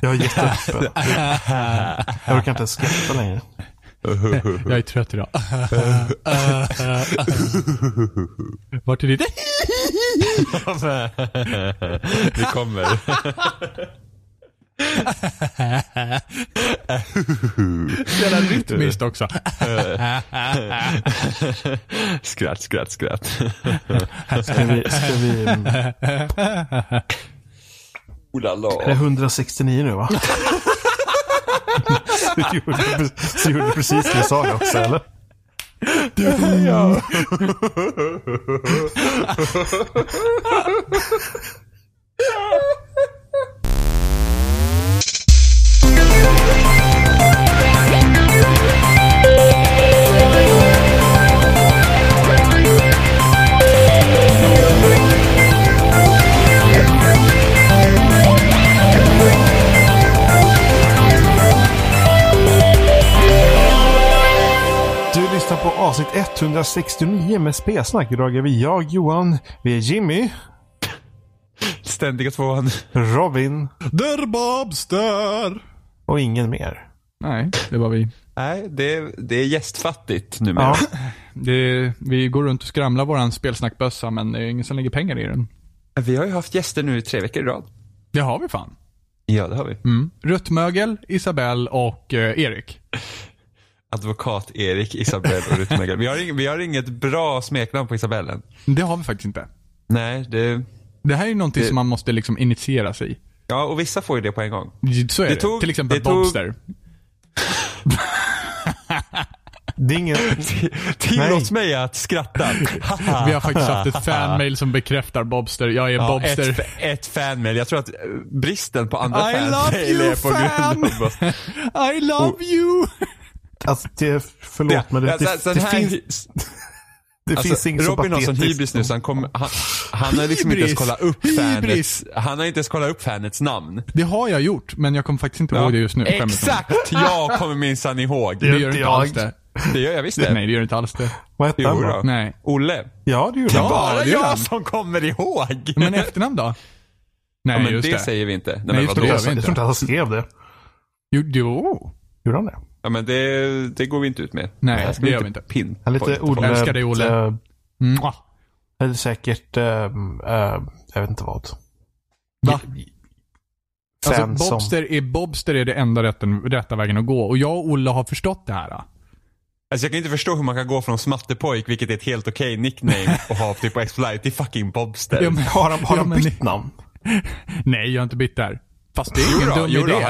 Jag har gett upp. Jag orkar inte skratta längre. Jag är trött idag. Vart är ditt? Vi kommer. Jävla rytmiskt också. skratt, skratt, skratt. Ska vi, ska vi, Oh la la. är det 169 nu va? Så gjorde, så gjorde du precis det jag sa det också eller? Du lyssnar på avsnitt 169 med Spelsnack. Idag är vi jag, Johan, vi är Jimmy, Ständiga tvåan. Robin Der Bobster. och ingen mer. Nej, det var vi. Nej, det, det är gästfattigt numera. Ja, Det, vi går runt och skramlar våran spelsnackbössa men det är ingen som lägger pengar i den. Vi har ju haft gäster nu i tre veckor i rad. Det har vi fan. Ja, det har vi. Mm. Ruttmögel, Isabelle och eh, Erik. Advokat Erik, Isabelle och Ruth Megel. Vi har, ing- vi har inget bra smeknamn på Isabellen. Det har vi faktiskt inte. Nej, det... Det här är någonting Det- som man måste liksom initiera sig i. Ja, och vissa får ju det på en gång. Så är det. Det tog- Till exempel det tog- Bobster. det är ingen... Tillåt mig att skratta. Vi har faktiskt haft ett fanmail som bekräftar Bobster. Jag är Ja, Bobster. ett, ett fanmail. Jag tror att eh, bristen på andra I fanmail är på grund fan! av oss. I love you! Alltså, det, förlåt men det, det, så- så det, den här- finns, det Alltså, finns inget så Robin har sån hybris nu som- så han, kom, han, han har liksom inte ens kollat upp fanets, han har inte ens kollat upp fanets namn. Det har jag gjort, men jag kommer faktiskt inte ihåg det just nu. Exakt! Jag kommer minsann ihåg. Det gör inte inte jag. alls det. Det gör jag visst det. Nej, det gör inte alls det. Vad hette han då. Nej. Olle. Ja, det gjorde han. Bara det gör jag han. som kommer ihåg. Men efternamn då? Nej, ja, men just det, det. säger vi inte. Nej, Nej, men just det, vadå? Jag, jag tror inte han skrev det. Jo, jo. Gjorde han det? Ja, men det, det går vi inte ut med. Nej, det gör vi inte. Pin. Är lite Olle... Älskar dig, Olle. eh, Mwah. Eller säkert... eh, eh, jag vet inte vad. Va? Alltså, som... Bobster är, Bobster är det enda rätten, rätta vägen att gå. Och jag och Olle har förstått det här. Alltså jag kan inte förstå hur man kan gå från smattepojk, vilket är ett helt okej nickname, och ha typ på X-Fly till fucking Bobster. Ja, men- Har han, har Ja, han men- bytt namn? Nej, jag har inte bytt där. Fast det är ingen dum jo idé.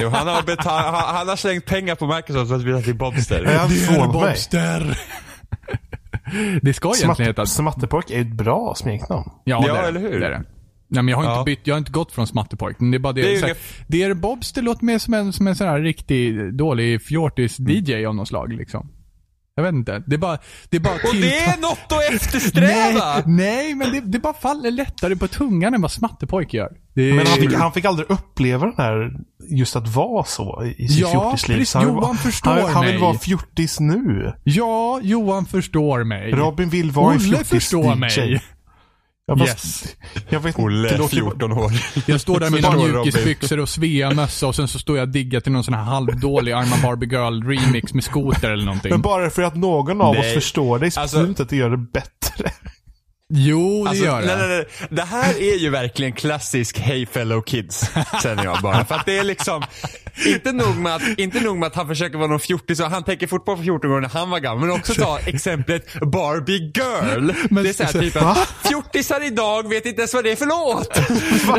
Jo, han, har betal- han, han har slängt pengar på Microsoft för att byta till Bobster. Det är? Bobster. det ska egentligen heta... Smatt, Smattepojk är ett bra smeknamn. Ja, Ja, det eller hur? Det är det. Nej, men jag har inte Ja. bytt, jag har inte gått från smattepojk. Men det är bara det. Det är Det ju är, så här, det är Bobster låter mer som en, som en sån här riktig dålig fjortis-DJ av något slag liksom. Jag vet inte. Det är bara, det är bara Och det är något att eftersträva! Nej, nej, men det, det bara faller lättare på tungan än vad smattepojk gör. Det Men han fick, han fick aldrig uppleva den här, just att vara så i sitt Ja, fjortisliv. precis. Han, Johan han, förstår han, han vill mig. vara fjortis nu. Ja, Johan förstår mig. Robin vill vara en Olle fjortis förstår DJ. mig. Ja, Yes. Jag vet inte, Olle, ju- 14 år. Jag står där med mina mjukisbyxor och Svea-mössa och sen så står jag och diggar till någon sån här halvdålig I'm a Barbie Girl remix med skoter eller någonting. Men bara för att någon av oss Nej. förstår dig så Alltså- inte att det gör det bättre. Jo, det Alltså, gör det. nej, nej, nej. Det här är ju verkligen klassisk Hey fellow kids, känner jag bara. För att det är liksom, inte nog med att, inte nog med att han försöker vara någon fjortis och han tänker fortfarande på 14 år när han var gammal, men också ta exemplet Barbie girl. Men- det är såhär typ att fjortisar idag vet inte ens vad det är för låt.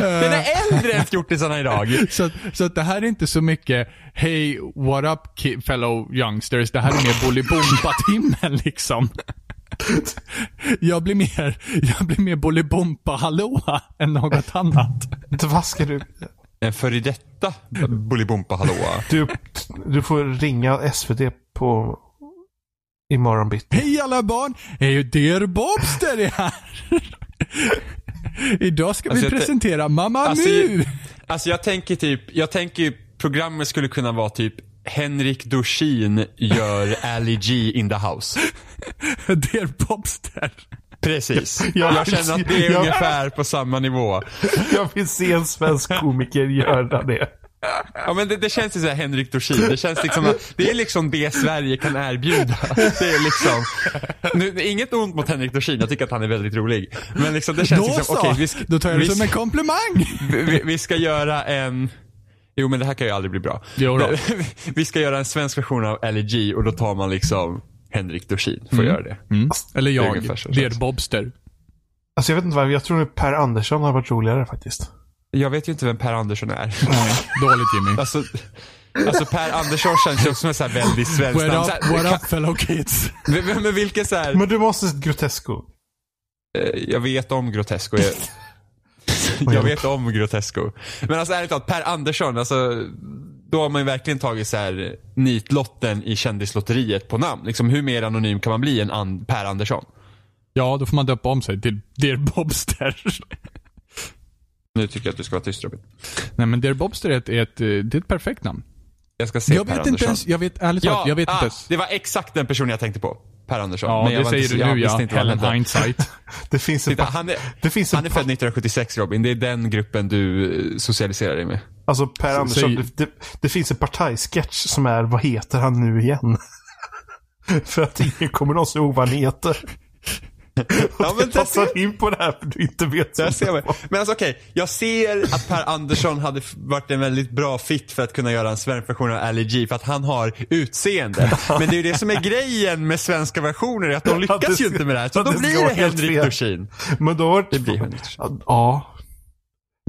Den är äldre än fjortisarna idag. Så, så det här är inte så mycket Hey, what up fellow youngsters? Det här är mer Bolibompa-timmen liksom. Jag blir mer, jag blir mer Bolibompa-hallåa än något annat. Vad ska du... En före detta Bolibompa hallåa. Du, du får ringa SVT på imorgon bitti. Hej alla barn! Hej, Der Bobster är här! Idag ska Alltså, vi presentera Mamma Alltså, Mu! Alltså jag tänker typ, jag tänker programmet skulle kunna vara typ Henrik Dorsin gör Ali G in the house. Der Bobster. Precis. Jag- Jag känner att det är jag- ungefär på samma nivå. Jag vill se en svensk komiker göra det. Ja men det, det känns ju såhär Henrik Dorsin. Det känns liksom att, det är liksom det Sverige kan erbjuda. Det är liksom, nu, det är inget ont mot Henrik Dorsin, jag tycker att han är väldigt rolig. Men liksom det känns Då liksom, okej vi, ska- Då tar jag det vi, som en komplimang. vi, vi ska göra en Jo men det här kan ju aldrig bli bra. Jo då. Vi ska göra en svensk version av LG och då tar man liksom Henrik Dorsin får göra det. Eller Det är jag, ungefär så det Dear känns. Bobster. Alltså jag vet inte varför, jag tror att Per Andersson har varit roligare faktiskt. Jag vet ju inte vem Per Andersson är. Nej, dåligt Jimmy. Alltså, alltså Per Andersson känns ju också som en så här väldigt svensk What namn. up, what up fellow kids? Men, men, men vilken så här, Men du måste sett Grotesco. eh, jag vet om Grotesco. Jag, jag vet om Grotesco. Men alltså ärligt talat, Per Andersson, alltså då har man ju verkligen tagit så här nitlotten i kändislotteriet på namn. Liksom hur mer anonym kan man bli än An- Per Andersson? Ja, då får man döpa om sig till Dear Bobster. Nu tycker jag att du ska vara tyst Robin. Nej men Dear Bobster är ett, är ett, det är ett perfekt namn. Jag ska se Jag Per vet inte Andersson. ens, jag vet ärligt talat, Ja, jag vet ah, inte ens. det var exakt den personen jag tänkte på. Per Andersson. Ja, Men jag det säger inte, du nu ja. inte Helen. Hindsight. Det finns en, Titta, han är, det finns han är född 1976 Robin. Det är den gruppen du eh, socialiserar dig med. Alltså Per Andersson, säg- det, det, det finns en partajsketch som är Vad heter han nu igen? för att ingen kommer någonsin ihåg vad han heter. Ja, men det passar in på det här för du inte vet. Där ser var. Men alltså okej, jag ser att Per Andersson hade varit en väldigt bra fit för att kunna göra en svensk version av Ali G för att han har utseende. Men det är ju det som är grejen med svenska versioner, att de lyckas det ju inte med det här. Så då blir det Henrik. Dorsin. Men då har Det blir Henrik Dorsin. Ja.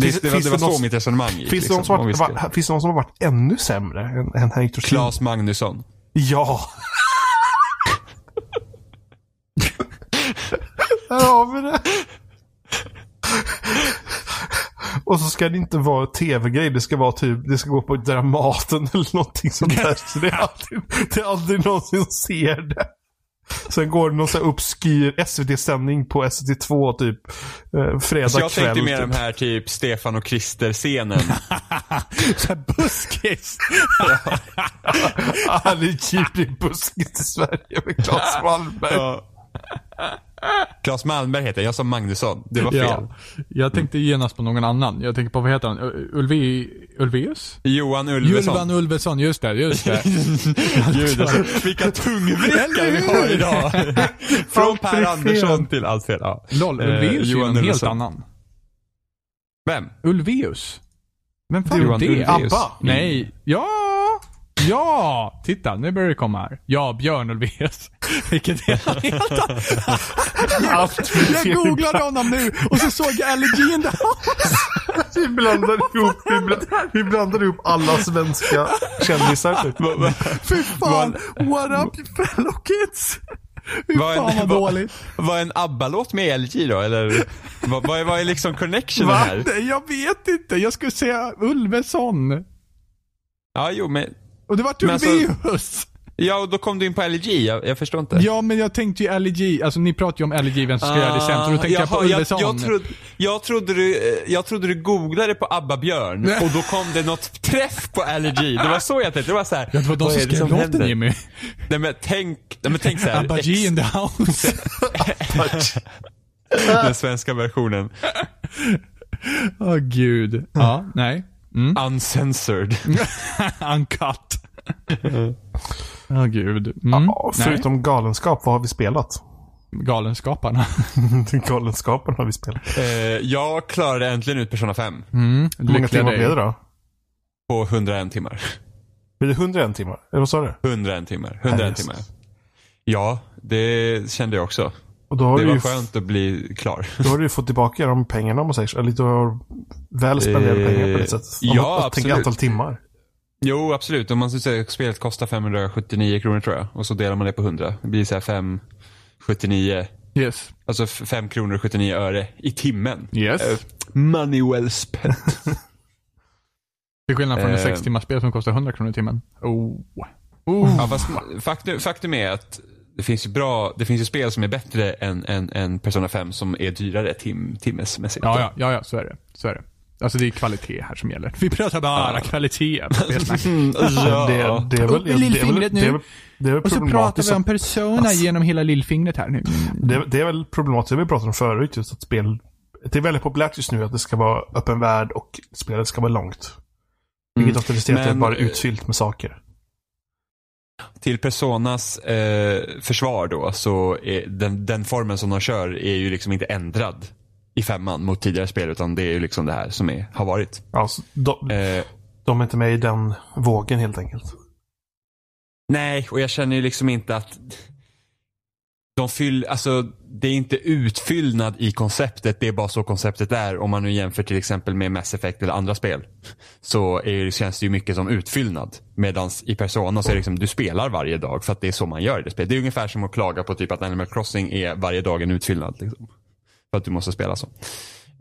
Det, Finns- det, var, det var så mitt resonemang gick. Finns liksom, det någon som har varit ännu sämre än, än Henrik Dorsin? Claes Magnusson. Ja. Där har vi det. Och så ska det inte vara tv-grej. Det ska vara typ, det ska gå på Dramaten eller någonting sånt där. Så det är aldrig, det är aldrig någon som ser det. Sen går det någon sån här obskyr SVT-sändning på SVT2 typ eh, fredag Så jag kväll. tänkte mer typ. de här typ Stefan och Krister-scenen. Såhär buskis. Han är djupt buskigt i Sverige med Claes Malmberg. Claes Malmberg heter jag, jag sa Magnusson. Det var fel. Ja. Jag tänkte genast på någon annan. Jag tänkte på, vad heter han? Ul- Ulve, Ulveus? Johan Ulveson. Julvan Ulveson, just det, just det. Gud, alltså, vilka tungvrickare vi har idag. Från Per Andersson till allt fel. Ja. LOL, Eh, Ulveus är ju Johan en helt annan. Vem? Ulveus? Vem fan Johan är det? Ulveus. ABBA? Nej. Ja! Ja! Titta, nu börjar det komma här. Ja, Björn Ulvaeus. Vilket är en helt. Jag googlade honom nu och så såg jag Allergy in the house. Vi blandar ihop, vi blandar, vi blandar ihop alla svenska kändisar typ. Fy fan, what up fellow kids? Fy Vad fan en, vad dåligt. Var en ABBA-låt med LG då, eller? Vad, vad, är, vad är liksom connectionen här? Jag vet inte, jag skulle säga Ulveson. Ja, jo, men... Och det var Men alltså- Ulveus. Ja, och då kom du in på LG. Jag, jag förstår inte. Ja, men jag tänkte ju LG, alltså ni pratar ju om LG, vem som ska göra det sämst. Och då tänkte jag på Ah, jaha, Ulveson. jag, jag, trodde, jag, trodde du, eh, jag trodde du googlade på ABBA Björn och då kom det något träff på LG. Det var så jag tänkte. Det var så här, Ja, det var de som skrev låten? Jimmy. Nej men tänk, nej, men tänk så här. Abba G in the house. den svenska versionen. Åh gud. Ja, nej. Mm. Uncensored. Uncut. Åh gud. Mm. Ja, förutom Galenskap, vad har vi spelat? Nej. Galenskaparna. Galenskapen har vi spelat. Eh, jag klarade äntligen ut Persona 5 Mm. Hur många timmar dig. blev det då? på 101 timmar. Blir det 101 timmar? Eller vad sa du? 101 timmar. 101 Herre timmar. Ja, det kände jag också. Och då har, Det du var ju, skönt att bli klar. då har du ju fått tillbaka de pengarna om man säger så. Eller du har väl spenderade Eh, pengar på det sättet. Om ja, man tänker absolut. antal timmar. Jo, absolut. Om man säga att spelet kostar 579 kronor tror jag. Och så delar man det på 100. Det blir så här 579. Yes. Alltså 5 kronor och 79 öre i timmen. Yes. Eh, money well spent. Till skillnad från Eh. ett sex timmars spel som kostar 100 kronor i timmen. Oh. Oh. ja, fast faktum, faktum är att det finns ju bra, det finns ju spel som är bättre än, än, än Persona 5 som är dyrare tim, timmesmässigt. Ja, ja, ja, ja, så är det. Så är det. Alltså det är kvalitet här som gäller. Vi pratar bara Ja. kvalitet på spelsnack. Mm, ja. Det, det är väl, Upp med lillfingret det är väl, nu. Det är väl Och så pratar vi om Persona Alltså. genom hela lillfingret här nu. Det, det är väl problematiskt, det vi pratade om förut, just att spel... Det är väldigt populärt just nu att det ska vara öppen värld och spelet ska vara långt. Vilket ofta att det Men, bara är utfyllt med saker. Till Personas eh, försvar då, så den, den formen som de kör är ju liksom inte ändrad i femman mot tidigare spel, utan det är ju liksom det här som är, har varit. Alltså, de, Eh, de är inte med i den vågen helt enkelt. nej, och jag känner ju liksom inte att de fyll, alltså det är inte utfyllnad i konceptet, det är bara så konceptet är. Om man nu jämför till exempel med Mass Effect eller andra spel. Så är, känns det ju mycket som utfyllnad. Medan i Persona så är det liksom, du spelar varje dag för att det är så man gör i det spelet. Det är ungefär som att klaga på typ att Animal Crossing är varje dag en utfyllnad. Liksom. För att du måste spela så.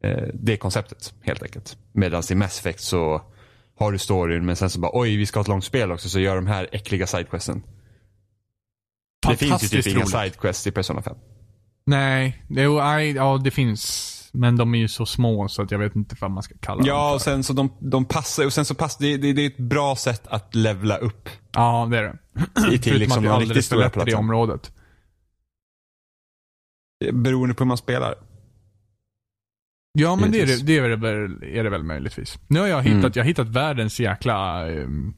Eh, det är konceptet helt enkelt. Medan i Mass Effect så har du storyn men sen så bara oj vi ska ha ett långt spel också så gör de här äckliga sidequesten. Det finns ju typ inga sidequests i Persona 5. Nej, jo, nej, ja det finns. Men de är ju så små så att jag vet inte vad man ska kalla Ja, dem och för. sen så de, de passar och sen så passar det, det, det är ett bra sätt att levla upp Ja, det är det. i till liksom att det är alldeles för lätt i det området. Beroende på hur man spelar. Ja, men det är det, det är, det väl, är det väl möjligtvis. Nu har jag hittat, Mm. jag har hittat världens jäkla, ehm,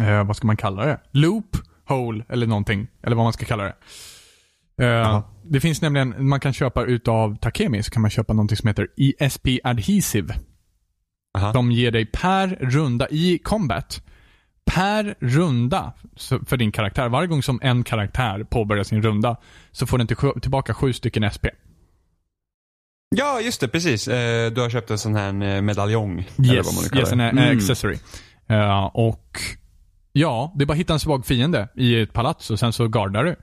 eh, vad ska man kalla det? Loop, hole eller någonting. Eller vad man ska kalla det. Jaha. det finns nämligen, man kan köpa utav Takemi så kan man köpa någonting som heter ESP Adhesive. Aha. De ger dig per runda i combat. Per runda för din karaktär. Varje gång som en karaktär påbörjar sin runda så får den till, tillbaka sju stycken SP. Ja, just det, precis. Eh, du har köpt en sån här eh, medaljong. eller vad man Yes, yes en mm. Accessory. Och ja, det är bara att hitta en svag fiende i ett palats och sen så gardar du.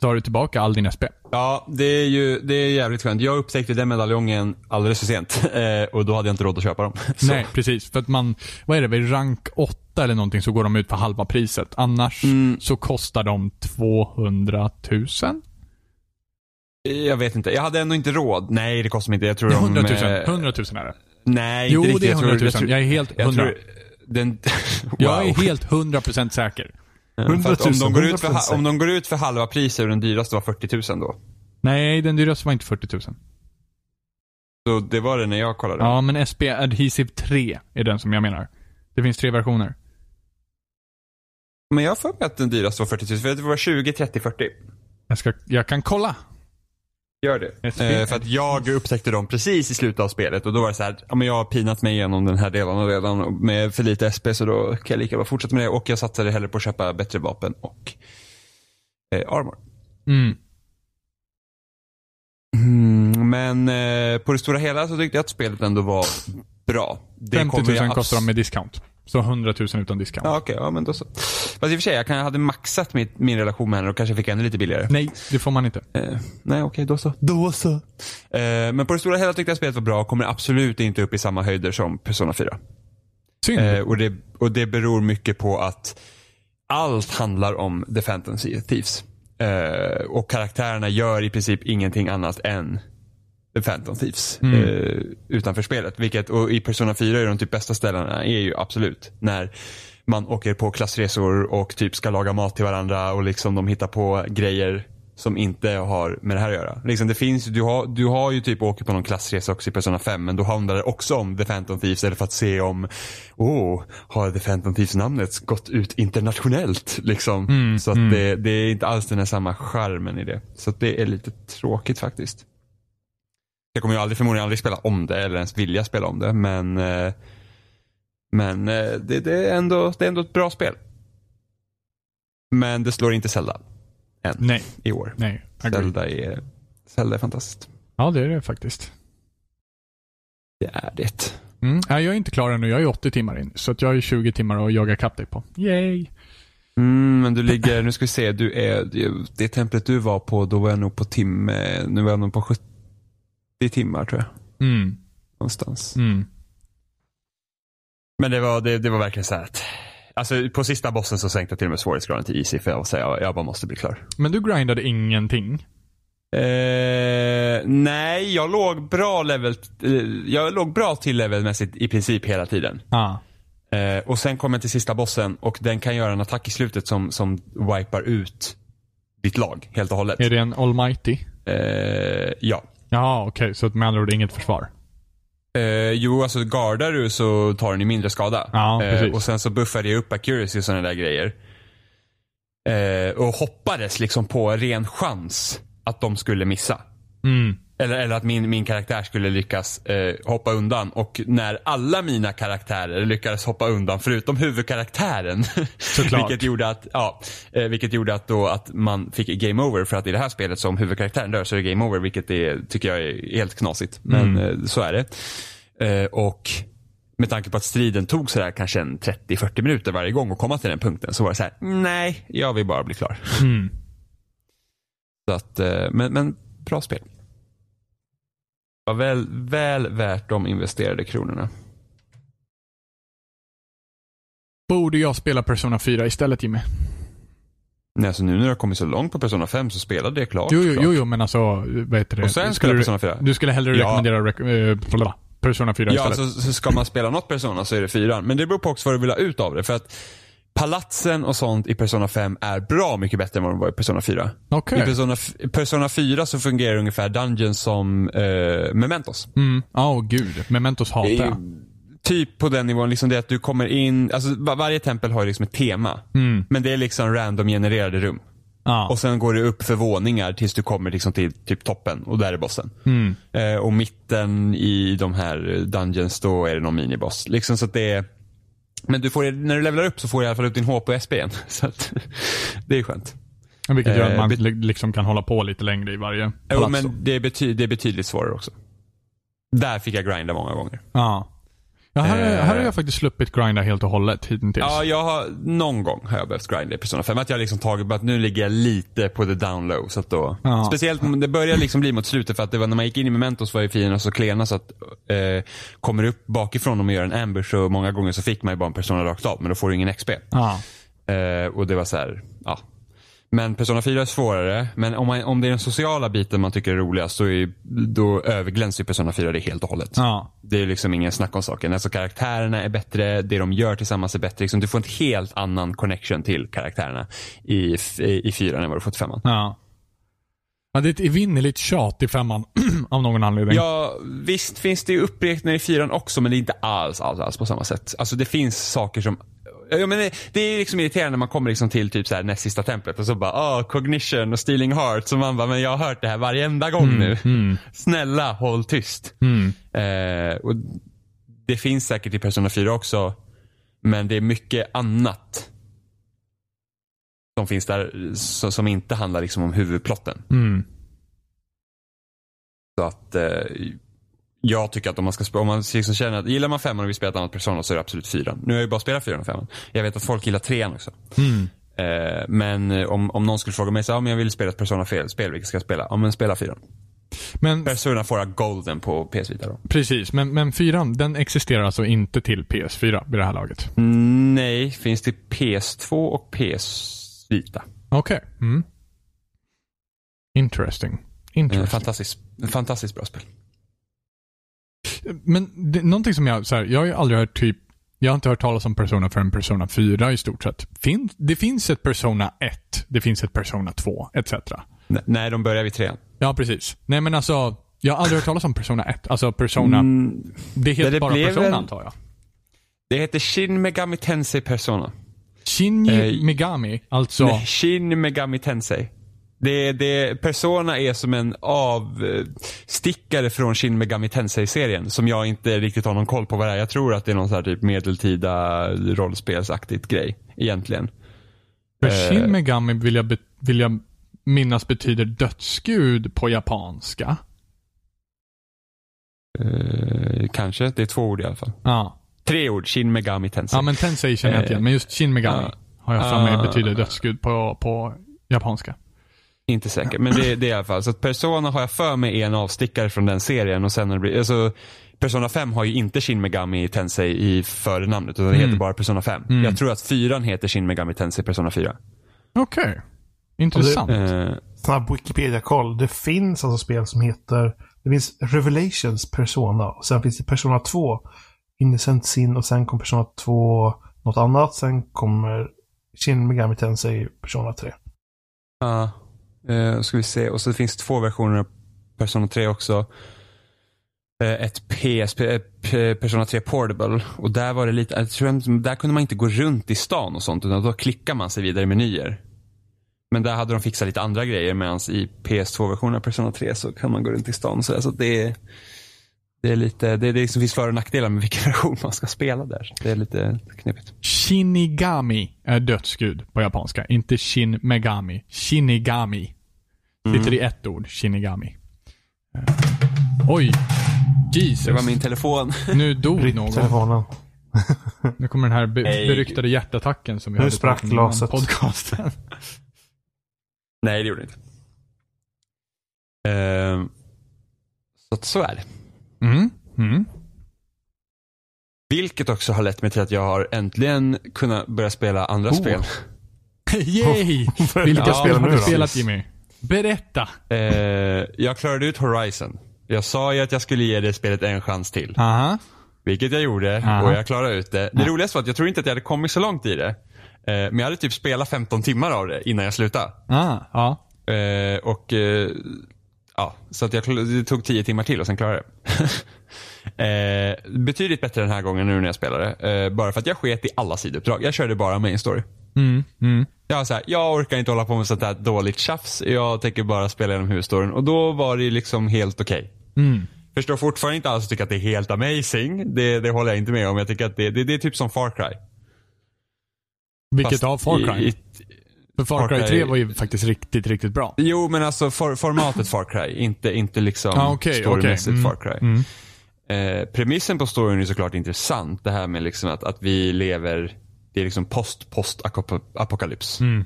Så har du tillbaka all din SP. Ja, det är ju det är jävligt skönt. Jag upptäckte den medaljongen alldeles för sent. Eh, och då hade jag inte råd att köpa dem. Nej, precis. För att man, vad är det, vid rank 8 eller någonting så går de ut för halva priset. Annars Mm. så kostar de 200 000? Jag vet inte. Jag hade ändå inte råd. Nej, det kostar mig inte. Jag tror Nej, 100 000. de... eh, 100 000 är det. Nej, Jo, inte riktigt. det är Jag tror- 100 000. Jag, tror, Jag är helt jag 100. tror, den, wow. Jag är helt 100% säker. Ja, för 100 att om, 000, de går ut för, 100% ha- om de går ut för halva priset och den dyraste var 40 000 då. Nej, den dyraste var inte 40 000. Så det var det när jag kollade. Ja, men SP Adhesive 3 är den som jag menar. Det finns tre versioner. Men jag har för mig att den dyraste var 40 000. För det var 20, 30, 40. Jag, ska, jag kan kolla. Gör det. Eh, för att jag upptäckte dem precis i slutet av spelet och då var det så här, ja men jag har pinat mig igenom den här delen och redan med för lite SP så då kan jag lika bra fortsätta med det och jag satsade hellre på att köpa bättre vapen och eh, armor. Mm. Mm, men eh, på det stora hela så tyckte jag att spelet ändå var bra. Det 50 kommer 000 jag kostar de med discount. Så 100 000 utan discount. Ja okej, ja men då så. Fast i och för sig, jag kan, hade maxat mitt, min relation med henne och kanske fick ännu lite billigare. Nej, det får man inte. Eh, nej, okej, då så. Då så. Eh, men på det stora hela tyckte jag spelet var bra. Kommer absolut inte upp i samma höjder som Persona 4. Synd. Eh, och, det, och det beror mycket på att allt handlar om The Phantom Thieves. Eh, och karaktärerna gör i princip ingenting annat än The Phantom Thieves Mm. eh, utanför spelet. Vilket, och i Persona 4 är de typ bästa ställena är ju absolut när man åker på klassresor och typ ska laga mat till varandra och liksom de hittar på grejer som inte har med det här att göra. Liksom det finns, du, har, du har ju typ åkt på någon klassresa också i Persona 5 men då handlar det också om The Phantom Thieves eller för att se om, oh, har The Phantom Thieves namnet gått ut internationellt? Liksom. Mm, så att mm. det, det är inte alls den här samma charmen i det. Så det är lite tråkigt faktiskt. Jag kommer ju aldrig, förmodligen aldrig spela om det eller ens vilja spela om det men eh, men eh, det, det, är ändå, det är ändå ett bra spel. Men det slår inte Zelda än Nej, i år. nej. Zelda är, Zelda är fantastiskt. Ja, det är det faktiskt. Det är det. Mm. Nej, jag är inte klar ännu. Jag är 80 timmar in. Så att jag är 20 timmar att jaga kapp dig på. Yay! Mm, men du ligger, nu ska vi se, du är, det- det templet du var på, då var jag nog på timme, nu var jag nog på 70 timmar tror jag. Mm. Någonstans. Mm. Men det var, det, det var verkligen så här att, alltså på sista bossen så sänkte jag till och med svårighetsgraden till easy för jag så jag, jag bara måste bli klar. Men du grindade ingenting. Eh, nej, jag låg bra level, eh, jag låg bra till levelmässigt i princip hela tiden. Ah. Eh, och sen kommer jag till sista bossen och den kan göra en attack i slutet som, som wipar ut ditt lag helt och hållet. Är det en almighty? Eh, ja. Ja, okej. Så med andra ord inget försvar. Eh, jo, alltså gardar du så tar den ju mindre skada. Ja, eh, och sen så buffar det upp accuracy och sådana där grejer. Eh, och hoppades liksom på ren chans att de skulle missa. Mm. Eller, eller att min, min karaktär skulle lyckas eh, hoppa undan. Och när alla mina karaktärer lyckades hoppa undan, förutom huvudkaraktären. Vilket gjorde att, ja, eh, vilket gjorde att, då, att man fick game over. För att i det här spelet, som huvudkaraktären dör, så är det game over. Vilket är, tycker jag är helt knasigt. Men eh, så är det. Eh, och med tanke på att striden tog sådär kanske en 30-40 minuter varje gång att komma till den punkten. Så var det så här: nej, jag vill bara bli klar. Mm. Så att, eh, men, men bra spel. Var väl, väl värt de investerade kronorna. Borde jag spela Persona 4 istället Jimmy? Nej, så nu när du har kommit så långt på Persona 5 så spela det klart. Jo, jo, klart. jo, jo men alltså, vad heter det? Och sen Skulle Persona 4. Du skulle hellre Ja. rekommendera rek- eh, Persona 4 Ja, istället? så, så ska man spela något Persona så är det fyran. Men det beror på också vad du vill ha ut av det. För att palatsen och sånt i Persona 5 är bra mycket bättre än vad de var i Persona 4. Okej. I Persona, Persona 4 så fungerar ungefär Dungeons som eh, Mementos. Mm. Åh gud, Mementos hatar jag. Typ på den nivån, liksom det att du kommer in, alltså var, varje tempel har ju liksom ett tema. Mm. Men det är liksom random genererade rum. Ja. Och sen går det upp för våningar tills du kommer liksom till typ toppen och där är bossen. Mm. Eh, och mitten i de här dungeons då är det någon miniboss. Liksom så att det är men du får, när du levlar upp så får du i alla fall ut din HP och SP igen. Så att, det är skönt. Vilket gör att Eh, man li- liksom kan hålla på lite längre i varje Jo, palats. då. men det är, bety- det är betydligt svårare också. Där fick jag grinda många gånger. Ja. Ja här, Eh. här har jag faktiskt sluppit grinda helt och hållet hittills. Ja, jag har, någon gång har jag behövt grinda i Persona 5. Att jag liksom tagit, att nu ligger jag lite på the down low. Så att då, Ja. Speciellt, det började liksom bli mot slutet för att det var när man gick in i Mementos var ju fienderna så klena så att eh, kommer upp bakifrån och gör en ambush så många gånger så fick man ju bara en Persona rakt av men då får du ingen XP. Ja. Eh, och det var så här, ja. Men Persona 4 är svårare, men om, man, om det är den sociala biten man tycker är roligast så är, då överglänser Persona 4 det helt och hållet. Ja. Det är liksom ingen snack om saken. Alltså karaktärerna är bättre, det de gör tillsammans är bättre. Liksom, du får en helt annan connection till karaktärerna i, i, i fyran än vad du fått i femman. Ja. ja. Det är ett evinnerligt tjat i femman. av någon anledning. Ja, visst finns det ju uppräkningar i fyran också, men det är inte alls, alls, alls på samma sätt. Alltså det finns saker som Ja, men det, är liksom irriterande när man kommer liksom till typ så här näst sista templet och så bara ah, cognition och stealing heart. Så man bara, men jag har hört det här varenda gång nu. Snälla, håll tyst. Mm. Eh, och det finns säkert i Persona 4 också. Men det är mycket annat. Som finns där så, som inte handlar liksom om huvudplotten. Mm. Så att eh, jag tycker att om man ska spela, om man liksom känner att gillar man femman och vill spela ett annat Persona så är det absolut fyran. Nu har jag ju bara spelat fyran och femman. Jag vet att folk gillar trean också. Mm. Eh, men eh, om, om någon skulle fråga mig så ja, men jag vill spela ett Persona-spel, vilket ska jag spela? Ja men spela fyran. Men Persona får jag golden på PS Vita då. precis, men, men fyran, den existerar alltså inte till PS4 vid det här laget? Mm, Nej, finns det PS2 och PS Vita. Okej. Mm. Interesting. Eh, Interesting. fantastiskt, fantastiskt bra spel. Men det, någonting som jag, så här, jag har ju aldrig hört typ, jag har inte hört talas om Persona förrän Persona 4 i stort sett. Fin, det finns ett Persona 1, det finns ett Persona 2, etc. N- nej, de börjar vid trean. Ja, precis. Nej men alltså, jag har aldrig hört talas om Persona 1. Alltså Persona, Mm, det heter det bara Persona väl- antar jag. det heter Shin Megami Tensei Persona. Shinji Eh, Megami, alltså. Nej, Shin Megami Tensei. Det, det, Persona är som en avstickare från Shin Megami Tensei-serien som jag inte riktigt har någon koll på vad det är. Jag tror att det är någon sån här typ medeltida rollspelsaktigt grej egentligen. För eh, Shin Megami vill jag, be, vill jag minnas betyder dödsgud på japanska. Eh, kanske, det är två ord i alla fall. Ja. Tre ord, Shin Megami Tensei. Ja men Tensei känner jag inte igen, men just Shin Megami ja. har jag för mig Ah. betyder dödsgud på, på japanska. Inte säker, men det, det är i alla fall. Så att Persona har jag för mig är en avstickare från den serien och sen har det blivit, alltså Persona 5 har ju inte Shin Megami Tensei i förnamnet utan det Mm. heter bara Persona 5. Mm. Jag tror att fyran heter Shin Megami Tensei Persona 4. Okej. Intressant. Eh, Snabb Wikipedia-koll. Det finns alltså spel som heter... Det finns Revelations Persona och sen finns det Persona 2. Innocent Sin och sen kom Persona 2 något annat. Sen kommer Shin Megami Tensei Persona 3. Ja, uh, Eh, ska vi se. Och så finns det två versioner av Persona 3 också. Eh, ett PSP, eh, Persona 3 Portable. Och där var det lite, jag tror, där kunde man inte gå runt i stan och sånt. Utan då klickar man sig vidare i menyer. Men där hade de fixat lite andra grejer medan i PS2-versionen av Persona 3 så kan man gå runt i stan. Så, så det, är, det är lite, det, det liksom finns för och nackdelar med vilken version man ska spela där. Det är lite knepigt. Shinigami är dödsgud på japanska. Inte Shin Megami. Shinigami. Sitter Mm. i ett ord. Shinigami. Eh, Oj. Jesus. Det var min telefon. Nu dog någon. telefonen. Nu kommer den här be Nej. beryktade hjärtattacken som vi Nu hörde sprack glaset. podcasten. Nej, det gjorde det inte. Ehm, så att så är det. Mm. Mm. Vilket också har lett mig till att jag har äntligen kunnat börja spela andra Oh. spel. Yay! Vilka Ja, spel har du spelat Jimmy? Berätta. Eh, jag klarade ut Horizon. Jag sa ju att jag skulle ge det spelet en chans till. Aha. Vilket jag gjorde Aha. och jag klarade ut det. Det roligaste var att jag tror inte att jag hade kommit så långt i det. Eh, men jag hade typ spelat 15 timmar av det innan jag slutade. Ah, ja. Eh, och eh, ja, så att jag, det tog 10 timmar till och sen klarade jag det. eh, betydligt bättre den här gången nu när jag spelade. Eh, bara för att jag sket i alla sidouppdrag. Jag körde bara main story. Mm, mm. Jag, så här, jag orkar inte hålla på med sånt här dåligt tjafs. Jag tänker bara spela genom huvudstoryn. Och då var det liksom helt okej. Mm. Förstår fortfarande inte alls och tycker att det är helt amazing. Det, det håller jag inte med om. Jag tycker att det, det, det är typ som Far Cry. Vilket Fast av Far Cry? I, För Far Cry Cry- 3 var ju faktiskt riktigt, riktigt bra. jo men alltså for, formatet Far Cry. Inte, inte liksom Ah, okej, storymässigt okej. Mm. Far Cry. Mm. Eh, premissen på storyn är såklart intressant. Det här med liksom att, att vi lever, det är liksom post-post-apokalyps. Mm.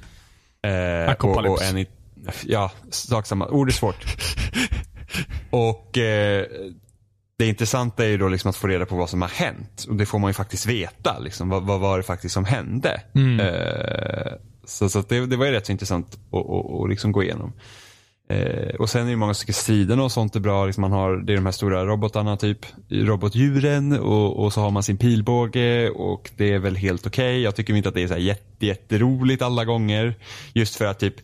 Eh, Akopalyps. Och, och en, ja, sak samma. Ord är svårt. och eh, det intressanta är ju då liksom att få reda på vad som har hänt. Och det får man ju faktiskt veta. Liksom, vad, vad var det faktiskt som hände? Mm. Eh, så så det, det var ju rätt så intressant att, att, att liksom gå igenom. Eh, och sen är det många stycken striderna och sånt är bra. Liksom man har, det är de här stora robotarna, typ robotdjuren och, och så har man sin pilbåge och det är väl helt okej. Jag tycker inte att det är så här jätte, jätteroligt alla gånger. Just för att typ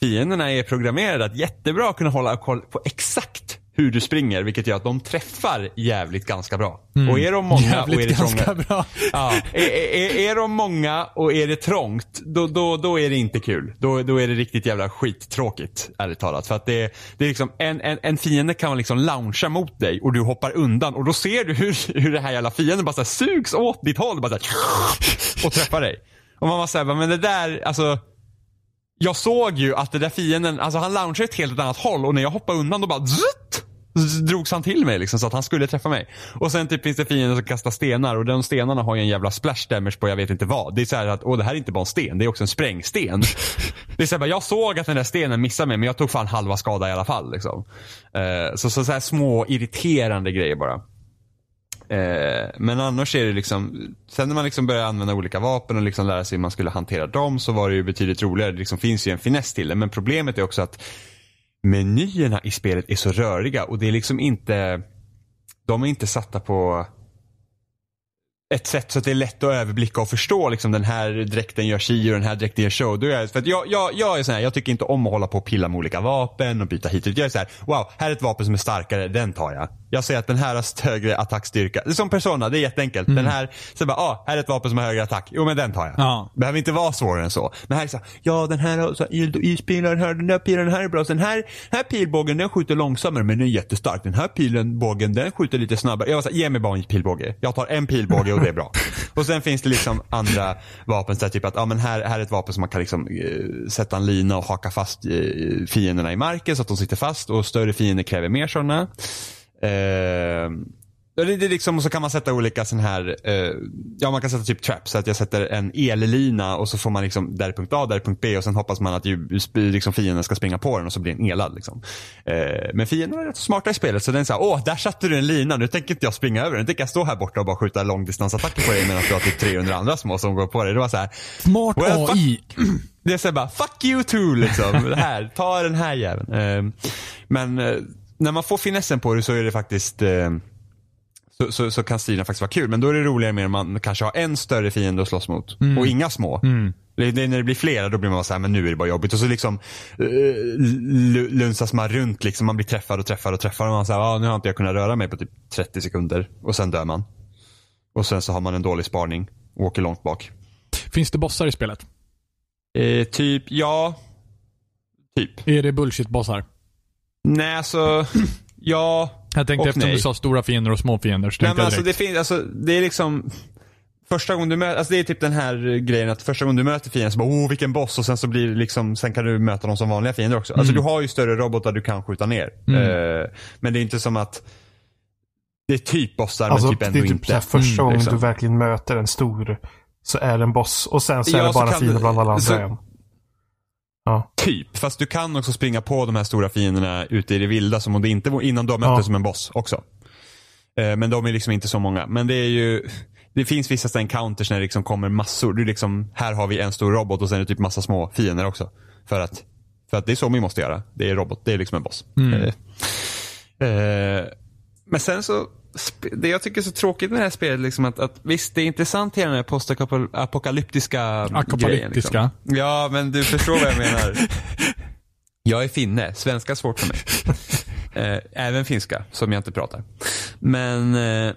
fienderna är programmerade att jättebra kunna hålla koll på exakt hur du springer vilket gör att de träffar jävligt ganska bra. Och är de många och är Jävligt det bra. Ja, är, är, är de många och är det trångt, då, då, då är det inte kul. Då, då är det riktigt jävla skittråkigt, ärligt talat. För att det, det är liksom, en, en, en fiende kan liksom launcha mot dig och du hoppar undan och då ser du hur, hur det här jävla fienden bara så sugs åt ditt håll bara så här, och träffar dig. Och man var såhär, men det där, alltså jag såg ju att det där fienden, alltså han launchade ett helt annat håll och när jag hoppade undan då bara zzzt, drogs han till mig liksom så att han skulle träffa mig. Och sen typ finns det fiender som kastar stenar och de stenarna har ju en jävla splash damage på jag vet inte vad. Det är så här att, åh det här är inte bara en sten, det är också en sprängsten. det är så här, bara, jag såg att den där stenen missade mig men jag tog fan halva skada i alla fall liksom. Eh, så, så, så här små irriterande grejer bara. Eh, men annars är det liksom, sen när man liksom börjar använda olika vapen och liksom lära sig hur man skulle hantera dem så var det ju betydligt roligare. Det liksom finns ju en finess till det. Men problemet är också att menyerna i spelet är så röriga och det är liksom inte, de är inte satta på ett sätt så att det är lätt att överblicka och förstå liksom den här dräkten gör si och den här dräkten gör så. Då är jag, för att jag, jag, jag är sån här, jag tycker inte om att hålla på och pilla med olika vapen och byta hit och dit. Jag är så här, wow, här är ett vapen som är starkare, den tar jag. Jag säger att den här har högre attackstyrka. Det är som Persona, det är jätteenkelt. Den här, så bara, ah, här är ett vapen som har högre attack. Jo men den tar jag. Ja. Behöver inte vara svårare än så. Men här är så här, ja den här har här, ispilar, den här, den där pilen här är bra. Den här, här pilbågen den skjuter långsammare men den är jättestark. Den här pilen, bågen, den skjuter lite snabbare. Jag var så här, ge mig bara en pilbåge. Jag tar en pilbåge och det är bra. och sen finns det liksom andra vapen, så här, typ att, ja men här, här är ett vapen som man kan liksom eh, sätta en lina och haka fast eh, fienderna i marken så att de sitter fast och större fiender kräver mer sådana. Eh, Det det liksom, och så kan man sätta olika sån här, eh, ja man kan sätta typ traps. Så att jag sätter en ellina och så får man liksom där är punkt A, där är punkt B och sen hoppas man att ju, liksom fienden ska springa på den och så blir den elad. Liksom. Eh, men fienden är rätt smarta i spelet så den säger åh där satte du en lina, nu tänker inte jag springa över den. Nu tänker jag stå här borta och bara skjuta långdistansattacker på dig medan du har typ 300 andra små som går på dig. Det var så här, Smart Well, AI. det är så här bara, fuck you too liksom. Det här, ta den här jäveln. Eh, men eh, när man får finessen på det så är det faktiskt eh, så, så, så kan striderna faktiskt vara kul. Men då är det roligare med om man kanske har en större fiende att slåss mot och inga små. Det, det, när det blir flera då blir man så här, men nu är det bara jobbigt. Och så liksom uh, lunsas man runt liksom. Man blir träffad och träffad och träffad. Och man säger, ah, nu har inte jag kunnat röra mig på typ 30 sekunder. Och sen dör man. Och sen så har man en dålig spaning och åker långt bak. Finns det bossar i spelet? Eh, typ, ja. Typ. Är det bullshit-bossar? Nej, alltså. ja. Jag tänkte Och eftersom nej. du sa stora fiender och små fiender så Nej, men alltså det finns, alltså det är liksom Första gången du möter, alltså det är typ den här grejen att första gången du möter fienden så bara oh vilken boss och sen så blir det liksom, sen kan du möta dem som vanliga fiender också. Alltså du har ju större robotar du kan skjuta ner. Eh, men det är inte som att det är typ bossar Alltså, men typ det ändå är typ inte. så här, första gången liksom. du verkligen möter en stor så är det en boss och sen så är Ja, det så bara fiender bland alla andra så- igen. Ja. Typ, fast du kan också springa på de här stora fienderna ute i det vilda som om det inte var innan du har mött Ja. det som en boss också. Eh, men de är liksom inte så många. Men det är ju, det finns vissa sådana encounters när det liksom kommer massor. Du liksom, här har vi en stor robot och sen är det typ massa små fiender också. För att, för att det är så vi måste göra. Det är robot, det är liksom en boss. Eh, eh, men sen så, det jag tycker är så tråkigt med det här spelet, liksom att, att visst det är intressant hela den här postapokalyptiska Apokalyptiska. grejen. Liksom. Ja, men du förstår vad jag menar. Jag är finne, svenska är svårt för mig. Eh, även finska, som jag inte pratar. Men, eh,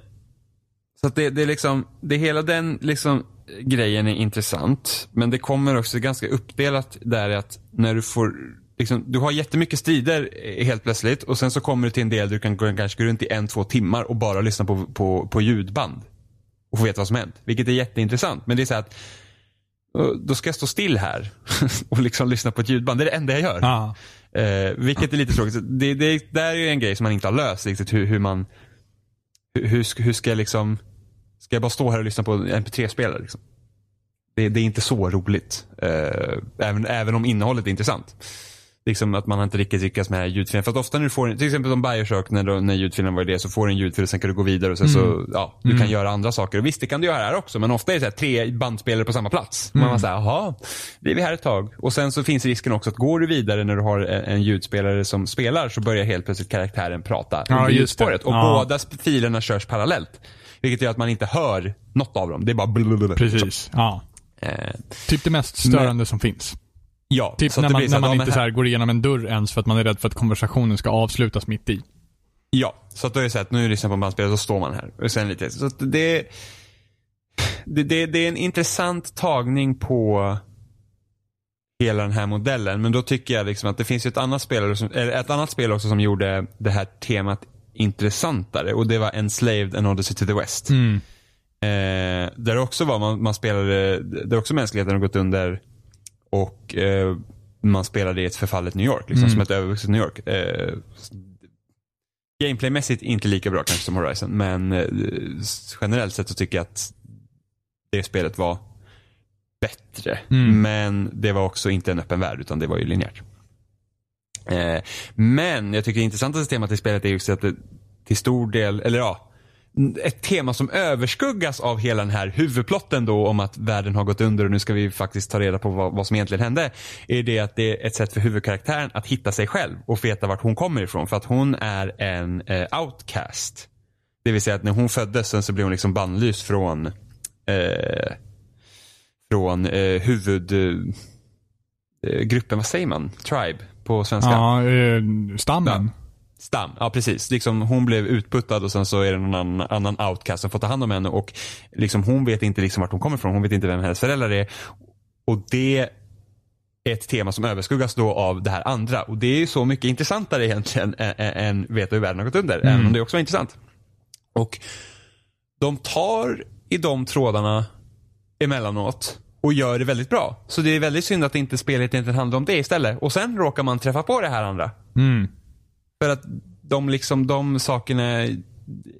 så att det, det är liksom, det hela den liksom grejen är intressant. Men det kommer också ganska uppdelat där att när du får, liksom, du har jättemycket strider eh, helt plötsligt och sen så kommer du till en del du kan gå, kanske gå runt i en, två timmar och bara lyssna på, på, på ljudband. Och få veta vad som hänt. Vilket är jätteintressant. Men det är så att och då ska jag stå still här och liksom lyssna på ett ljudband. Det är det enda jag gör. Ja. Eh, vilket är lite tråkigt. Så Det, det där är ju en grej som man inte har löst riktigt. Hur, hur man, hur, hur ska jag liksom, ska jag bara stå här och lyssna på en mp3-spelare liksom? Det, det är inte så roligt. Eh, även, även om innehållet är intressant. Liksom att man inte riktigt lyckats med ljudfilen. För att ofta när du får, till exempel som Bioshock, när, när ljudfilen var det, så får du en ljudfil och sen kan du gå vidare och sen så, ja, du kan göra andra saker. Och visst, det kan du göra här också, men ofta är det så här, tre bandspelare på samma plats. Man var såhär, jaha, är vi här ett tag. Och sen så finns risken också att går du vidare när du har en, ljudspelare som spelar så börjar helt plötsligt karaktären prata Ja, just det. ljudspåret. Och Ja. båda filerna körs parallellt. Vilket gör att man inte hör något av dem. Det är bara blablabla. Precis. Ja. Eh, Typ det mest störande som finns. Ja, Typ så när man, när man inte så här- går igenom en dörr ens för att man är rädd för att konversationen ska avslutas mitt i. Ja, så att då är det så att nu lyssnar jag på bandspelare så står man här. Och sen lite, så att det, det, det, det är en intressant tagning på hela den här modellen. Men då tycker jag liksom att det finns ett annat, spelare som, ett annat spel också som gjorde det här temat intressantare. Och det var Enslaved and Odyssey to the West. Mm. Eh, där också var man, man spelade, där också mänskligheten har gått under och eh, man spelade i ett förfallet New York, liksom, som ett övervuxet New York. Eh, Gameplaymässigt inte lika bra kanske som Horizon, men eh, generellt sett så tycker jag att det spelet var bättre. Mm. Men det var också inte en öppen värld, utan det var ju linjärt. Eh, men jag tycker det intressantaste temat i spelet är just att det till stor del, eller ja, ett tema som överskuggas av hela den här huvudplotten då om att världen har gått under och nu ska vi faktiskt ta reda på vad, vad som egentligen hände. Är det att det är ett sätt för huvudkaraktären att hitta sig själv och veta vart hon kommer ifrån. För att hon är en eh, outcast. Det vill säga att när hon föddes sen så blev hon liksom bannlyst från eh, från eh, huvudgruppen, eh, gruppen, vad säger man? Tribe på svenska? Ja, eh, stammen. Stam, ja precis. Liksom, hon blev utputtad och sen så är det någon annan, annan outcast som får ta hand om henne och liksom, hon vet inte liksom vart hon kommer ifrån. Hon vet inte vem hennes föräldrar är. Och det är ett tema som överskuggas då av det här andra. Och det är ju så mycket intressantare egentligen än, veta hur världen har gått under. Även om det också var intressant. Och de tar i de trådarna emellanåt och gör det väldigt bra. Så det är väldigt synd att inte spelet egentligen handlar om det istället. Och sen råkar man träffa på det här andra. Mm. För att de, liksom, de sakerna är,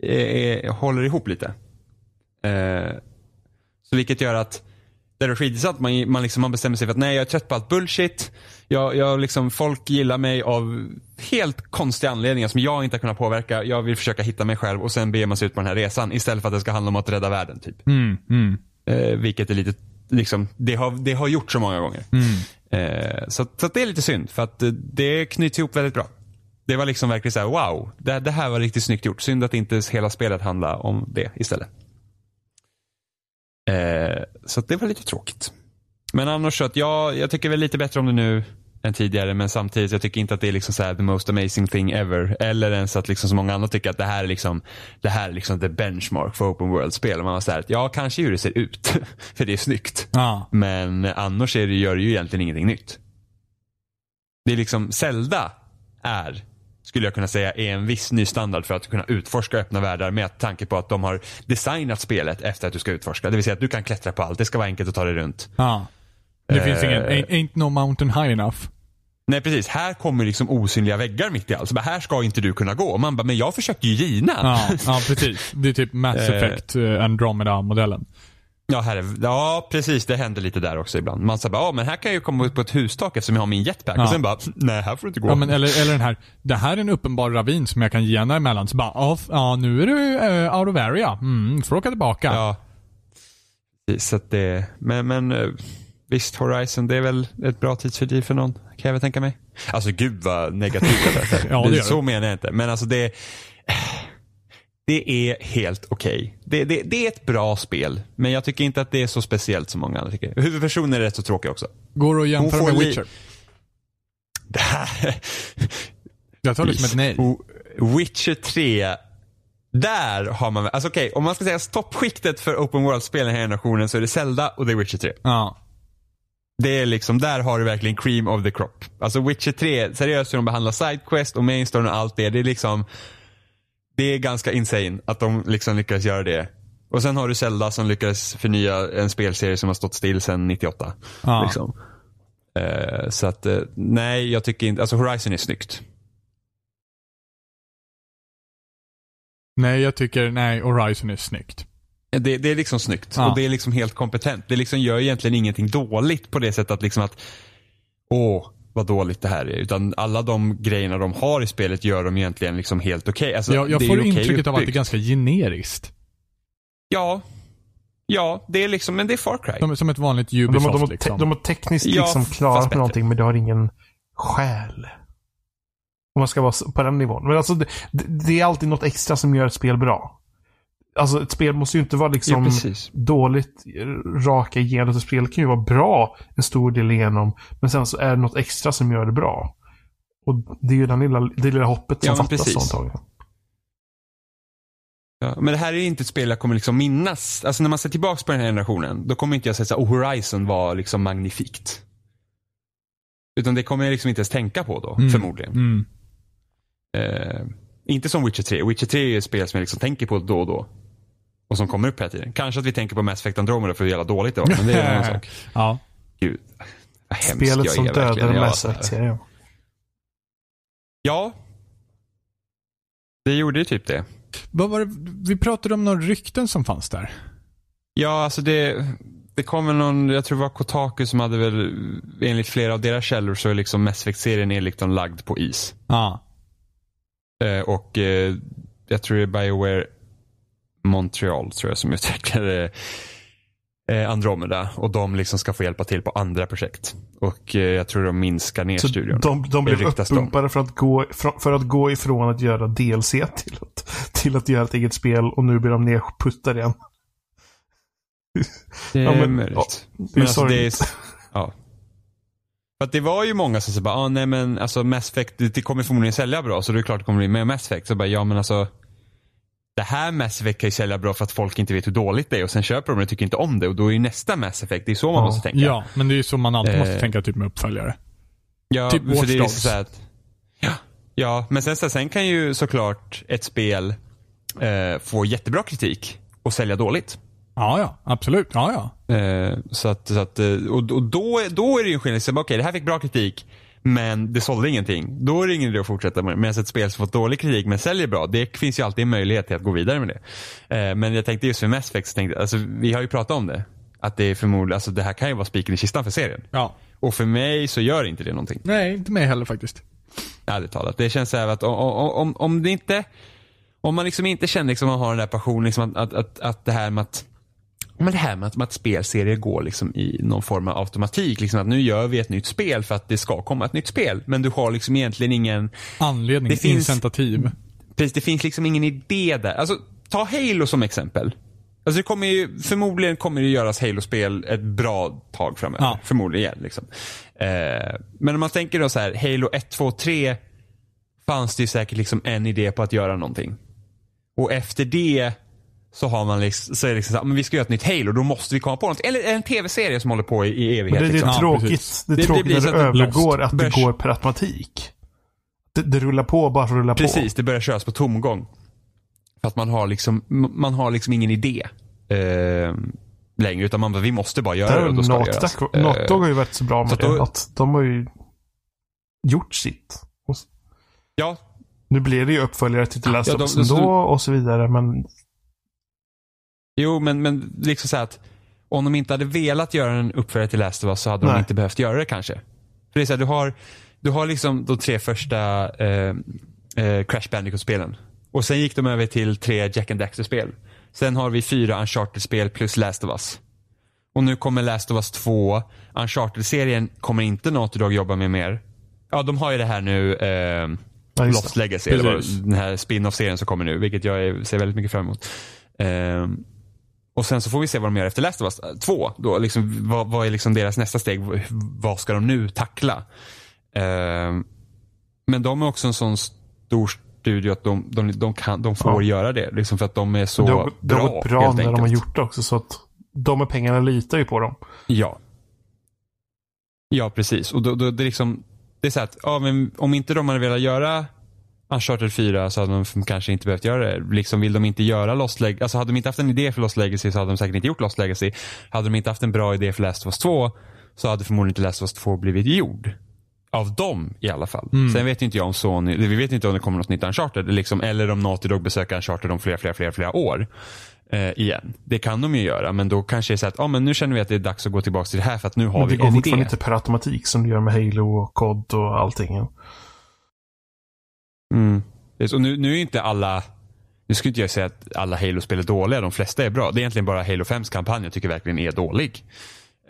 är, håller ihop lite. Eh, så vilket gör att det är skitintressant. Man, man, liksom, man bestämmer sig för att nej, jag är trött på allt bullshit. Jag, jag liksom, folk gillar mig av helt konstiga anledningar som jag inte har kunnat påverka. Jag vill försöka hitta mig själv och sen beger man sig ut på den här resan istället för att det ska handla om att rädda världen. Typ. Mm. Mm. Eh, vilket är lite, liksom, det har, det har gjort så många gånger. Eh, så, så det är lite synd för att eh, det knyts ihop väldigt bra. Det var liksom verkligen så här: wow, det, det här var riktigt snyggt gjort. Synd att inte hela spelet handlar om det istället. Eh, så det var lite tråkigt. Men annars så att jag, jag tycker väl lite bättre om det nu än tidigare men samtidigt jag tycker inte att det är liksom så här the most amazing thing ever. Eller ens att liksom så många andra tycker att det här är liksom det här är liksom the benchmark för open world-spel. Man var så här, att, ja kanske hur det ser ut. för det är snyggt. Ja. Men annars är det, gör det ju egentligen ingenting nytt. Det är liksom, Zelda är, skulle jag kunna säga, är en viss ny standard för att kunna utforska öppna världar med tanke på att de har designat spelet efter att du ska utforska. Det vill säga att du kan klättra på allt, det ska vara enkelt att ta dig runt. ja. Det finns Eh. ingen, ain't, ain't no mountain high enough. Nej precis, här kommer liksom osynliga väggar mitt i allt. Så bara, här ska inte du kunna gå. Man bara, men jag försökte ju gina. Ja, ja precis. Det är typ Mass Eh. Effect eh, Andromeda-modellen. Ja, här är, ja, precis. Det händer lite där också ibland. Man säger bara, ja men här kan jag ju komma upp på ett hustak eftersom jag har min jetpack. Ja. Och sen bara, nej här får du inte gå. Ja, men eller, eller den här, det här är en uppenbar ravin som jag kan gena emellan. Så bara, ja, nu är du uh, out of area. Mm, får åka tillbaka. Ja. Så det, men, men eh, visst, Horizon det är väl ett bra tidsfördriv för någon. Kan jag väl tänka mig. Alltså gud vad negativt lät. Ja, det gör Så det. menar jag inte. Men alltså det, det är helt okej. Det, det, det är ett bra spel. Men jag tycker inte att det är så speciellt som många andra tycker. Huvudpersonen är rätt så tråkig också. Går det att jämföra med Witcher? Det här, Jag tar det som ett nej. Witcher 3. Där har man, alltså okej, om man ska säga toppskiktet för open world-spel den här generationen så är det Zelda och det är Witcher 3. Ja. Det är liksom, där har du verkligen cream of the crop. Alltså Witcher 3, seriöst hur de behandlar sidequest och main story och allt det. Det är liksom, det är ganska insane att de liksom lyckades göra det. Och sen har du Zelda som lyckades förnya en spelserie som har stått still sedan 98. Ja. Liksom. Eh, så att, eh, nej jag tycker inte, alltså Horizon är snyggt. Nej, jag tycker, nej, Horizon är snyggt. Det, det är liksom snyggt Ja. och det är liksom helt kompetent. Det liksom gör egentligen ingenting dåligt på det sättet att liksom att åh, vad dåligt det här är. Utan alla de grejerna de har i spelet gör de egentligen liksom helt okej. Alltså, jag jag får okej intrycket av att det är uppbyggt. ganska generiskt. Ja. Ja, det är liksom, men det är Far Cry. Som, som ett vanligt De, Ubisoft har- de, har te- liksom. de har tekniskt Ja, liksom klarat med någonting, men det har ingen själ. Om man ska vara på den nivån. Men alltså, det, det det är alltid något extra som gör ett spel bra. Alltså ett spel måste ju inte vara liksom Ja, dåligt raka igenom. Ett spel kan ju vara bra en stor del igenom. Men sen så är det något extra som gör det bra. Och det är ju den lilla, det lilla hoppet som Ja, fattas precis. antagligen. Ja, men det här är inte ett spel jag kommer liksom minnas. Alltså när man ser tillbaka på den här generationen, då kommer inte jag säga att oh, Horizon var liksom magnifikt. Utan det kommer jag liksom inte ens tänka på då, Mm. förmodligen. Mm. Eh, inte som Witcher 3. Witcher 3 är ett spel som jag liksom tänker på då och då. Och som kommer upp hela tiden. Kanske att vi tänker på Mass Effect Andromeda för hur jävla dåligt det var. Men det är en annan sak. Ja. Gud. Vad hemsk Spelet jag som är dödade Mass. Effect-serien. Ja. Det gjorde ju typ det. Vad var det, vi pratade om några rykten som fanns där. Ja, alltså det, det kom väl någon, jag tror det var Kotaku som hade väl, enligt flera av deras källor så är liksom Mass Effect-serien är liksom lagd på is. Ja. Eh, och eh, jag tror det är Bioware Montreal tror jag som utvecklade eh, Andromeda. Och de liksom ska få hjälpa till på andra projekt. Och eh, jag tror de minskar ner Så studion. de, de blev de. uppumpade för att, gå, för, att gå ifrån att göra DLC till att, till att göra ett eget spel och nu blir de nerputtade igen. Det är Ja, men- möjligt. är Men alltså det är, ja. För att det var ju många som sa bara, ah, nej men alltså Mass Effect, det, kommer förmodligen sälja bra så det är klart det kommer bli med Mass Effect. Så bara, ja men alltså det här Mass Effect kan ju sälja bra för att folk inte vet hur dåligt det är och sen köper de det och tycker inte om det och då är ju nästa Mass Effect, det är så man Ja. måste tänka. Ja, men det är ju så man alltid måste Eh. tänka typ med uppföljare. Ja, Typ det Watch ju Dogs. att, ja, ja, men sen, sen kan ju såklart ett spel eh, få jättebra kritik och sälja dåligt. Ja, ja. Absolut. Ja, ja. Eh, så att, så att, eh, och, och då, då är det ju en skillnad. Okej, det här fick bra kritik, men det sålde ingenting. Då är det ingen idé att fortsätta med. Medan ett spel som fått dålig kritik men säljer bra, det finns ju alltid en möjlighet till att gå vidare med det. Eh, men jag tänkte just för Mass Effect, tänkte, alltså, vi har ju pratat om det. Att det är förmodligen, alltså det här kan ju vara spiken i kistan för serien. Ja. Och för mig så gör inte det någonting. Nej, inte mig heller faktiskt. Ärligt talat. Det känns så här att om, om, om, om det inte, om man liksom inte känner liksom att man har den där passionen, liksom att, att, att, att det här med att men det här med att, med att spelserier går liksom i någon form av automatik. Liksom att nu gör vi ett nytt spel för att det ska komma ett nytt spel. Men du har liksom egentligen ingen... Anledning, Det finns- incentativ. Precis, det finns liksom ingen idé där. Alltså, ta Halo som exempel. Alltså det kommer ju, förmodligen kommer det göras Halo-spel ett bra tag framöver. Ja. Förmodligen. Liksom. Eh, men om man tänker då så här, Halo 1, 2, 3 fanns det ju säkert liksom en idé på att göra någonting. Och efter det så har man liksom, så är det liksom så här, men vi ska göra ett nytt Halo, då måste vi komma på något. Eller en tv-serie som håller på i, i Men evighet. det, det är liksom. Ja, tråkigt. precis. Det är Det- det tråkigt blir när så det det övergår att det går per automatik. Det, det rullar på bara för att rulla på. Precis, det börjar köras på tomgång. För att man har liksom, man har liksom ingen idé eh, längre. Utan man bara, vi måste bara göra det och då ska det göras. Naughty har ju varit så bra så med att då- det. Att de har ju gjort sitt. Och Ja, Nu blir det ju uppföljare till The Last Ja, of Us ändå och så vidare. Men jo men, men liksom så att om de inte hade velat göra en uppföljare till Last of Us så hade de Nej. inte behövt göra det kanske. För det är så här, du har, du har liksom de tre första eh, eh, Crash Bandicoot-spelen. Och sen gick de över till tre Jack and Daxter-spel. Sen har vi fyra Uncharted-spel plus Last of Us. Och nu kommer Last of Us 2. Uncharted-serien kommer inte Naughty Dog jobba med mer. Ja, de har ju det här nu, eh, Ja, Lost. Legacy, eller vad- den här spin-off-serien som kommer nu, vilket jag ser väldigt mycket fram emot. Ehm, och sen så får vi se vad de gör efter Last of Us 2. Då, liksom, vad, vad är liksom deras nästa steg? Vad ska de nu tackla? Ehm, men de är också en sån stor studio att de, de, de, kan, de får Ja. göra det. Liksom för att de är så har, det bra. har gått bra när de har gjort det också. Så att de med pengarna litar ju på dem. Ja. Ja, precis. Och då, då, det är liksom, det är så att, ja, om inte de hade velat göra Uncharted 4 så hade de kanske inte behövt göra det. Liksom vill de inte göra Lost Legacy, alltså hade de inte haft en idé för Lost Legacy så hade de säkert inte gjort Lost Legacy. Hade de inte haft en bra idé för Last of Us 2 så hade förmodligen inte Last of Us 2 blivit gjord. Av dem i alla fall. Sen vet inte jag om Sony, vi vet inte om det kommer något nytt Uncharted. Liksom, eller om Naughty Dog besöker Uncharted om flera, flera, flera, flera år. Eh, igen. Det kan de ju göra, men då kanske det är så att, ah, men nu känner vi att det är dags att gå tillbaka till det här för att nu har Men det vi går en idé. fortfarande inte per automatik som du gör med Halo och COD och allting. Mm. Och nu, nu är inte alla, nu skulle inte jag säga att alla Halo-spel är dåliga, de flesta är bra. Det är egentligen bara Halo 5s kampanj jag tycker verkligen är dålig.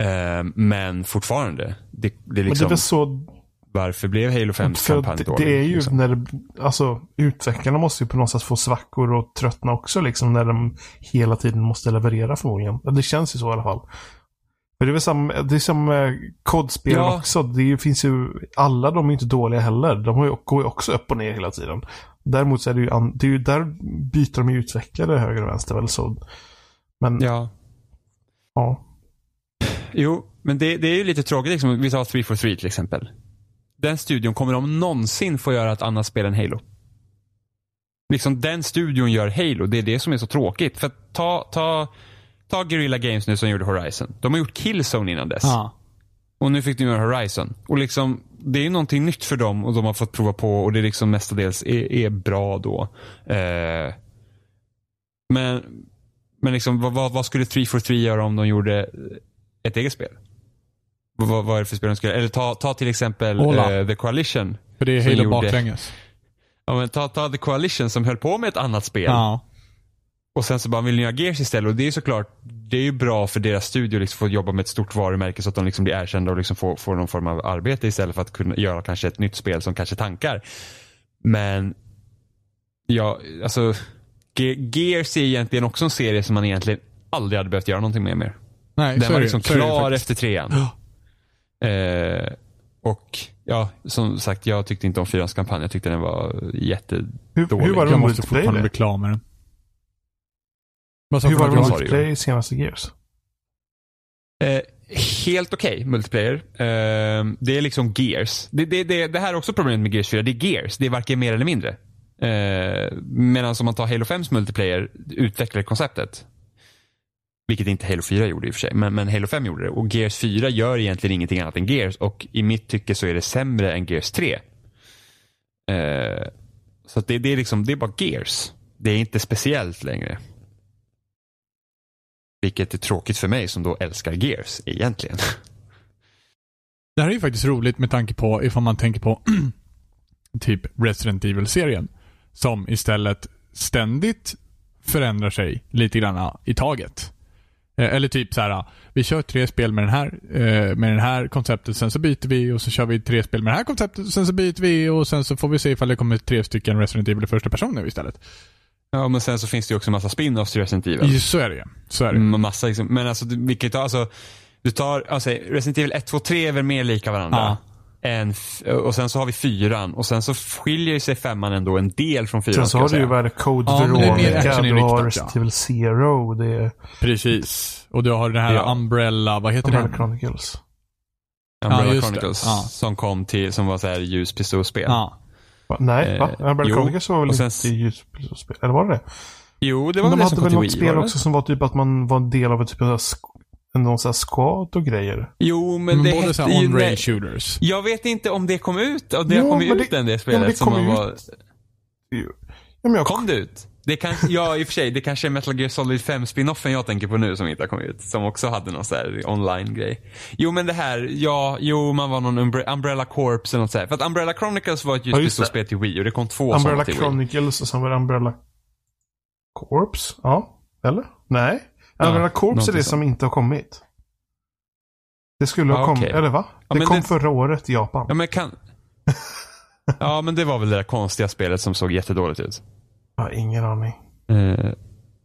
Eh, men fortfarande, det, det är Men det är liksom, så varför blev Halo 5s För kampanj det, dålig? det är ju liksom? när det, alltså utvecklarna måste ju på något sätt få svackor och tröttna också liksom när de hela tiden måste leverera förmodligen. Det känns ju så i alla fall. Men det är väl som, det är som eh, kodspel Ja. också. Det finns ju, alla de är inte dåliga heller. De går ju också upp och ner hela tiden. Däremot så är det ju, det är ju där byter de ju utvecklare höger och vänster väl så. Men ja. Ja. Jo, men det, det är ju lite tråkigt. Liksom. Vi tar 343 till exempel. Den studion, kommer de någonsin få göra ett annat spel än Halo? Liksom den studion gör Halo. Det är det som är så tråkigt. För ta, ta, ta Guerrilla Games nu som gjorde Horizon. De har gjort Killzone innan dess. Ja. Och nu fick de göra Horizon. Och liksom, det är ju någonting nytt för dem och de har fått prova på och det är liksom mestadels är, är bra då. Eh, men men liksom, vad, vad, skulle 343 göra om de gjorde ett eget spel? Vad, vad är det för spel de skulle Eller ta, ta till exempel eh, The Coalition. För det är Halo baklänges. Ja, men ta, ta The Coalition som höll på med ett annat spel. Ja. Och sen så bara vill ni ha Gears istället. Och det är ju såklart, det är ju bra för deras studio liksom få jobba med ett stort varumärke så att de liksom blir erkända och liksom får, får någon form av arbete istället för att kunna göra kanske ett nytt spel som kanske tankar. Men, ja, alltså, Ge- Gears är egentligen också en serie som man egentligen aldrig hade behövt göra någonting med mer. Nej, Den så var är det, liksom det klar efter trean. Eh, och ja, som sagt, jag tyckte inte om fyrans kampanj. Jag tyckte den var jättedålig. hur, hur var det Jag måste fortfarande bli klar med den. Vad sa Hur du var det multiplayer i senaste Gears? Eh, helt okej multiplayer. Eh, det är liksom Gears. Det, det, det, det här är också problemet med Gears 4. Det är Gears. Det är varken mer eller mindre. Eh, Medan om man tar Halo 5s multiplayer, utvecklar konceptet. Vilket inte Halo 4 gjorde i och för sig, men, men Halo 5 gjorde det. Och Gears 4 gör egentligen ingenting annat än Gears och i mitt tycke så är det sämre än Gears 3. Eh, så att det, det är liksom, det är bara Gears. Det är inte speciellt längre. Vilket är tråkigt för mig som då älskar Gears egentligen. Det här är ju faktiskt roligt med tanke på ifall man tänker på typ Resident Evil-serien. Som istället ständigt förändrar sig lite grann i taget. Eh, eller typ så här, ah, vi kör tre spel med den här, eh, med den här konceptet, sen så byter vi och så kör vi tre spel med det här konceptet, sen så byter vi och sen så får vi se ifall det kommer tre stycken Resident Evil i första person nu istället. Ja, men sen så finns det ju också en massa spin-offs till Resident Evil. Ja, Så är det. Så är det. Mm, massa liksom, men alltså, du- vilket alltså, du tar, alltså Resident Evil 1, 2, 3 är väl mer lika varandra. Ja. Än, f- och sen så har vi fyran och sen så skiljer sig femman ändå en del från fyran. Sen så har du ju vad Code Ja, Veronica, du har Resident. Evil Zero, det är Precis. Och du har den här Ja. Umbrella, vad heter Umbrella den? Chronicles. Umbrella Ja, just. Chronicles Ja. som kom till, som var så här ljuspistolspel. Ja. Va? Nej, Eh, va? Umbrella. Chronicles var väl sen- inte ljusspel? Eller var det det? Jo, det var Men väl de det som hade kom väl till något Wii, spel också som var typ att man var en del av ett typ av någon sån här squad och grejer. Jo, men det båda hette så ju... nej. shooters. Jag vet inte om det kom ut. Och det Jo, kom ut det- än det ja, spelet men det som kom man ju var... Ja, jag, Kom det ut? Det kan, ja, i och för sig. Det kanske är Metal Gear Solid 5 spinoffen jag tänker på nu som inte har kommit ut. Som också hade någon här online-grej. Jo, men det här, ja, jo, man var någon Umbre Umbrella Corps eller något sånt. För att Umbrella Chronicles var ett Ja, just ljusspel till Wii och det kom två Umbrella till. Chronicles och sen var det Umbrella Corps. Ja, eller? Nej. Umbrella Corps är det som inte har kommit. Det skulle ha Ja, kommit, okej. eller va? Ja, det kom det- förra året i Japan. Ja, men kan... Ja, men det var väl det där konstiga spelet som såg jättedåligt ut. Jag har ingen aning. Eh,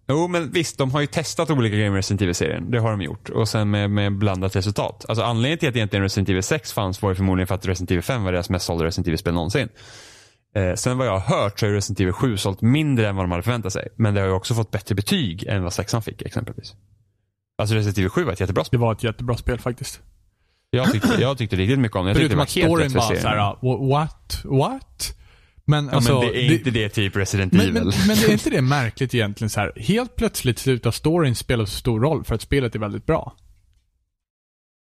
jo, men visst, de har ju testat olika grejer med Resident Evil-serien. Det har de gjort. Och sen med, med blandat resultat. Alltså anledningen till att egentligen Resident Evil 6 fanns var ju förmodligen för att Resident Evil 5 var deras mest sålda Resident Evil-spel någonsin. Eh, sen vad jag har hört så har ju Resident Evil 7 sålt mindre än vad de hade förväntat sig. Men det har ju också fått bättre betyg än vad 6 fick exempelvis. Alltså Resident Evil 7 var ett jättebra Det spel. var ett jättebra spel faktiskt. Jag tyckte, jag tyckte riktigt mycket om det. Tyckte Förutom det att storyn var såhär, uh, what? What? Men Ja, alltså... men det är inte det typ Resident men, Evil. men, men det är inte det märkligt egentligen så här. Helt plötsligt slutar storyn spela så stor roll för att spelet är väldigt bra.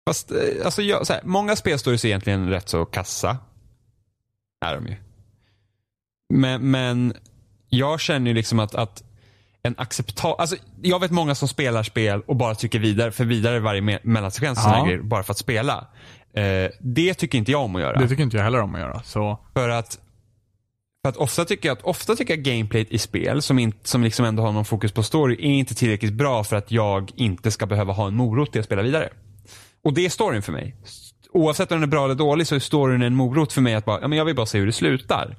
Fast, eh, alltså jag, så här, många spelstories är egentligen rätt så kassa. Är de ju. Men, men jag känner ju liksom att, att en acceptabel, alltså jag vet många som spelar spel och bara trycker vidare, för vidare varje me- mellansekvens Ja. grejer, bara för att spela. Eh, det tycker inte jag om att göra. Det tycker inte jag heller om att göra. Så, För att, för att ofta tycker jag att ofta tycker jag gameplayet i spel som, inte, som liksom ändå har någon fokus på story är inte tillräckligt bra för att jag inte ska behöva ha en morot till att spela vidare. Och det är storyn för mig. Oavsett om den är bra eller dålig så är storyn en morot för mig att bara, ja men jag vill bara se hur det slutar.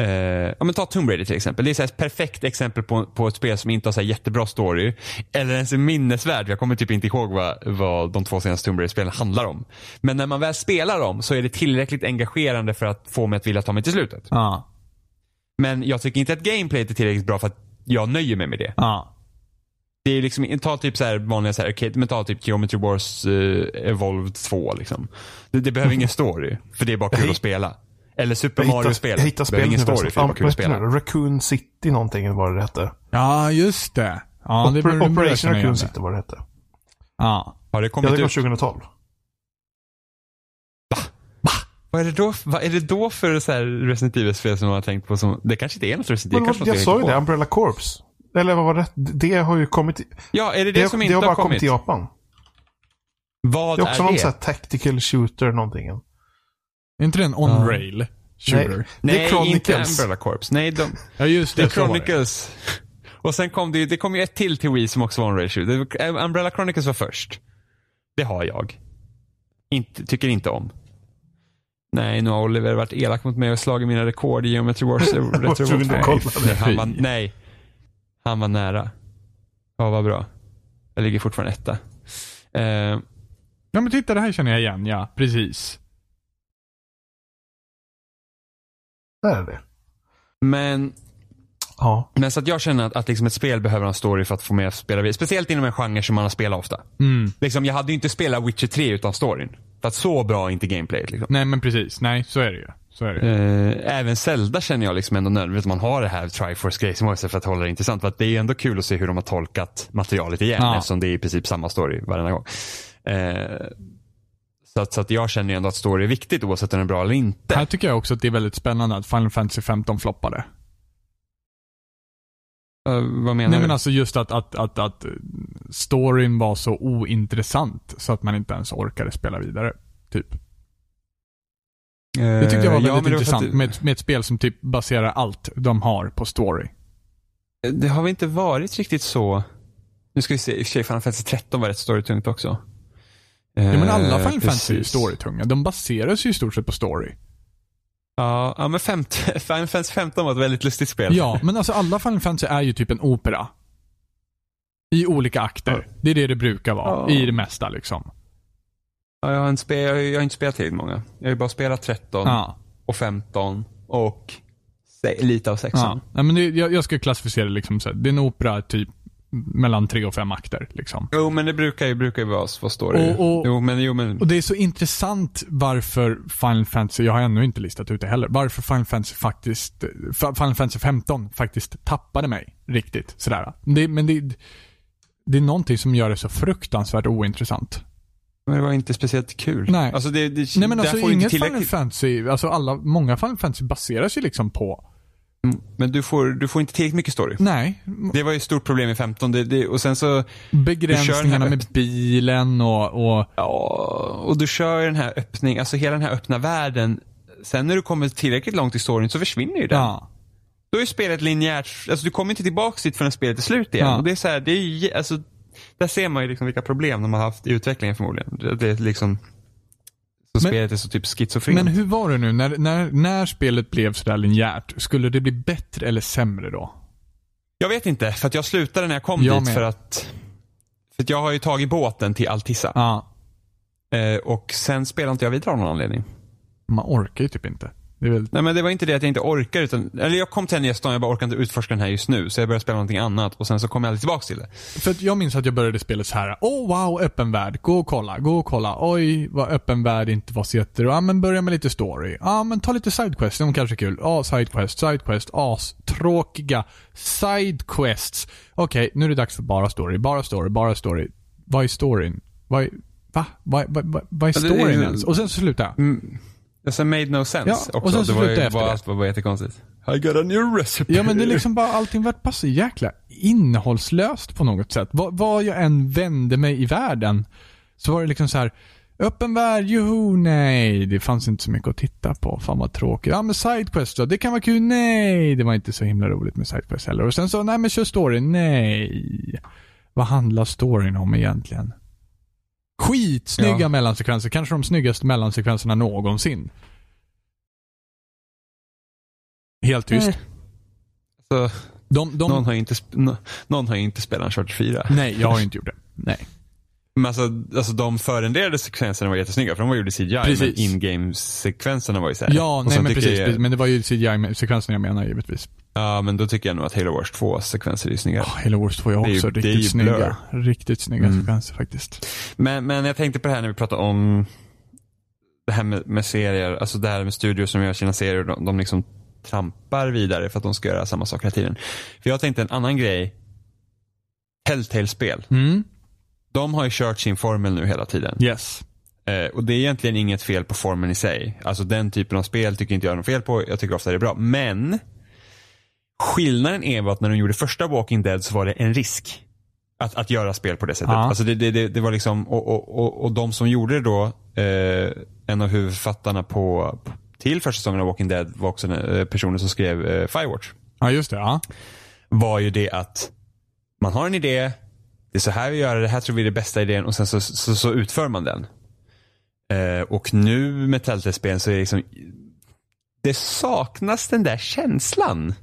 Eh, ja men ta Tomb Raider till exempel. Det är ett perfekt exempel på, på ett spel som inte har så jättebra story. Eller ens är minnesvärd. Jag kommer typ inte ihåg vad, vad de två senaste Tomb Raider-spelen handlar om. Men när man väl spelar dem så är det tillräckligt engagerande för att få mig att vilja ta mig till slutet. ja. Men jag tycker inte att gameplayet är tillräckligt bra för att jag nöjer mig med det. Ja. Det är liksom, ta typ så här vanliga så här, arcade, men ta typ Geometry Wars eh, Evolved 2 liksom. Det, det behöver ingen story, för det är bara kul att spela. Eller Super Mario-spelet. jag Det behöver spelet ingen nu. story, det är bara kul spela. det? Raccoon City någonting var det hette. Ja, just det. Ja, det Oper- det Operation Raccoon det. City var det hette. Ja. Har det Ja, kommit det kom ut? 2012. Vad är det då, vad är det då för så här Resident Evil-spel som man har tänkt på som, det kanske inte är något Resident Evil, Men vad, jag sa ju det. Umbrella Corps. Eller vad var det? Det har ju kommit... Ja, är det det, Det, som det inte har har bara kommit? kommit till Japan. Vad Det är också någon det? sån här tactical shooter någonting. Är inte det en on-rail shooter? Nej. Det är Chronicles. inte Umbrella Corps. Nej, de, Ja, just det. det är. Chronicles. Och sen kom det det kom ju ett till till Wii som också var en rail shooter. Umbrella Chronicles var först. Det har jag. Inte, tycker inte om. Nej, nu har Oliver varit elak mot mig och slagit mina rekord i Geometry Wars. nej, han var, nej. Han var nära. Ja, vad bra. Jag ligger fortfarande etta. Eh, Ja, men titta, det här känner jag igen. Ja, precis. Där är det. men Ja. Men så att jag känner att, att liksom ett spel behöver en story för att få mig att spela vidare. Speciellt inom en genre som man har spelat ofta. Mm. Liksom, jag hade ju inte spelat Witcher 3 utan storyn. För att så bra är inte gameplayet. Liksom. Nej, men precis. Nej, så är det ju. Så är det. Eh, även Zelda känner jag liksom ändå nödvändigt att man har det här Triforce-grejen för att hålla det intressant. För att det är ju ändå kul att se hur de har tolkat materialet igen. Ja. Eftersom det är i princip samma story varenda gång. Eh, så, att, så att jag känner ju ändå att story är viktigt oavsett om den är bra eller inte. Här tycker jag också att det är väldigt spännande att Final Fantasy 15 floppade. Eh, vad menar Nej du? men alltså just att, att, att, att eh, storyn var så ointressant så att man inte ens orkade spela vidare. Typ. Det tyckte jag var Eh, ja, väldigt var intressant att- med, med ett spel som typ baserar allt de har på story. Det har väl inte varit riktigt så. Nu ska vi se, i och för sig Final Fantasy 13 var rätt storytungt också. Ja, men alla Eh, Final Fantasy är ju storytunga. De baseras ju i stort sett på story. Ja, ja men femt, Final Fantasy 15 var ett väldigt lustigt spel. Ja, men alltså alla Final Fantasy är ju typ en opera. I olika akter. Det är det det brukar vara. Ja. I det mesta liksom. Ja, jag, har inte spel, jag, har- inte spelat tillräckligt många. Jag har ju bara spelat 13 Ja. och 15 och lite av 16. ja. Nej, men det, jag, jag ska klassificera det liksom så här. Det är en opera typ mellan tre och fem akter liksom. Jo, men det brukar ju, brukar ju vara, vara story. Och- och- jo, men, jo, men Och det är så intressant varför Final Fantasy, jag har ännu inte listat ut det heller, varför Final Fantasy faktiskt, Fa- Final Fantasy 15 faktiskt tappade mig riktigt sådär. Det, men det, det är någonting som gör det så fruktansvärt ointressant. men det var inte speciellt kul. Nej. Alltså det, det, Nej men alltså inget Final Fantasy, alltså alla, många Final Fantasy baseras ju liksom på, men du får, du får inte tillräckligt mycket story. nej, Det var ju ett stort problem i 15. Det, det, och sen så, begränsningarna med bilen och, och ja, och du kör den här öppning, alltså hela den här öppna världen. Sen när du kommer tillräckligt långt i storyn så försvinner ju den. ja. Då är spelet linjärt, alltså du kommer inte tillbaka dit förrän spelet är slut igen. Ja. Och det är så här, det är ju, alltså, där ser man ju liksom vilka problem de har haft i utvecklingen förmodligen. Det är liksom, så Men- spelet är så typ schizofrent. Men hur var det nu, när, när, när spelet blev sådär linjärt, skulle det bli bättre eller sämre då? Jag vet inte, för att jag slutade när jag kom Jag dit med. för att, för att jag har ju tagit båten till Altissa. Ja. Eh, och sen spelade inte jag vidare av någon anledning. Man orkar ju typ inte. Det är väl... Nej men det var inte det att jag inte orkar utan, eller jag kom till en nya stan, jag bara orkar inte utforska den här just nu. Så jag började spela någonting annat och sen så kom jag aldrig tillbaka till det. För att jag minns att jag började spelet så här. Åh oh, wow, öppen värld. Gå och kolla, gå och kolla. Oj, vad öppen värld inte var så jätte... Ja men börja med lite story. Ja men ta lite sidequests, de kanske är kul. Ja, sidequest, sidequest, as, tråkiga sidequests. Okej, nu är det dags för bara story, bara story, bara story. Vad är storyn? Vad är... Va? Vad, är Ja, det är- storyn ens? Och sen så slutar jag. Mm. Det så made no sense Ja, också. och sen så det var ju bara, det. allt var bara jättekonstigt. I got a new recipe. Ja men det är liksom bara, allting vart bara så jäkla innehållslöst på något sätt. Vad, vad jag än vände mig i världen så var det liksom så här. Öppen värld, joho, nej. Det fanns inte så mycket att titta på. Fan vad tråkigt. Ja men sidequest då, det kan vara kul, nej. Det var inte så himla roligt med sidequest heller. Och sen så, nej men kör story, nej. Vad handlar storyn om egentligen? Skitsnygga Ja. mellansekvenser, kanske de snyggaste mellansekvenserna någonsin. Helt tyst. Nej. Så, De, de, någon, har inte, nå- någon har inte spelat Uncharted 4. Nej, jag har ju inte gjort det. Nej. Men alltså, alltså de förrenderade sekvenserna var jättesnygga för de var gjorda i CGI. Precis. Men in-game-sekvenserna var ju såhär. Ja, Och nej men precis, jag- precis. Men det var ju CGI-sekvensen jag menar givetvis. Ja, men då tycker jag nog att Halo Wars 2 sekvenser är snyggare. Oh, Halo Wars 2 är är också det är ju riktigt snygga. Blur. Riktigt snygga Mm. sekvenser faktiskt. Men, men jag tänkte på det här när vi pratade om det här med, med serier, alltså det här med studios som gör sina serier, de, de liksom trampar vidare för att de ska göra samma sak hela tiden. För jag tänkte en annan grej, Telltale-spel. Mm. De har ju kört sin formel nu hela tiden. Yes. Eh, och det är egentligen inget fel på formeln i sig. Alltså den typen av spel tycker inte jag är något fel på. Jag tycker ofta det är bra. Men skillnaden är att när de gjorde första Walking Dead så var det en risk. Att, att göra spel på det sättet. Ja. Alltså det, det, det, det var liksom, och, och, och, och de som gjorde det då, eh, en av huvudförfattarna på, till första säsongen av Walking Dead var också den, eh, personen som skrev eh, Firewatch. Ja, just det. Ja. Var ju det att man har en idé, det är så här vi gör det, det här tror vi är det bästa idén och sen så, så, så utför man den. Eh, och nu med Telltale-spel så är det liksom, det saknas den där känslan.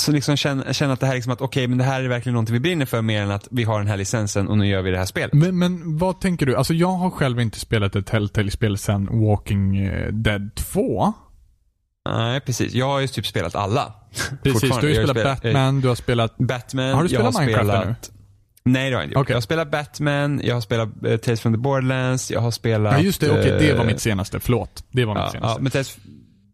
Så liksom känna, känna att det här är liksom att okej, men det här är verkligen någonting vi brinner för mer än att vi har den här licensen och nu gör vi det här spelet. Men, men vad tänker du? Alltså jag har själv inte spelat ett Telltale-spel sedan Walking eh, Dead 2. Nej, precis. Jag har ju typ spelat alla. Precis, du har ju spelat spelat- Batman, du har spelat... Batman. Har du jag spelat Minecraft ännu? Nej det har jag inte. Okej. Jag har spelat Batman, jag har spelat eh, Tales from the Borderlands, jag har spelat... Ja just det, okej det var eh, mitt senaste. Förlåt. Det var mitt Ja, senaste. ja, men Tales,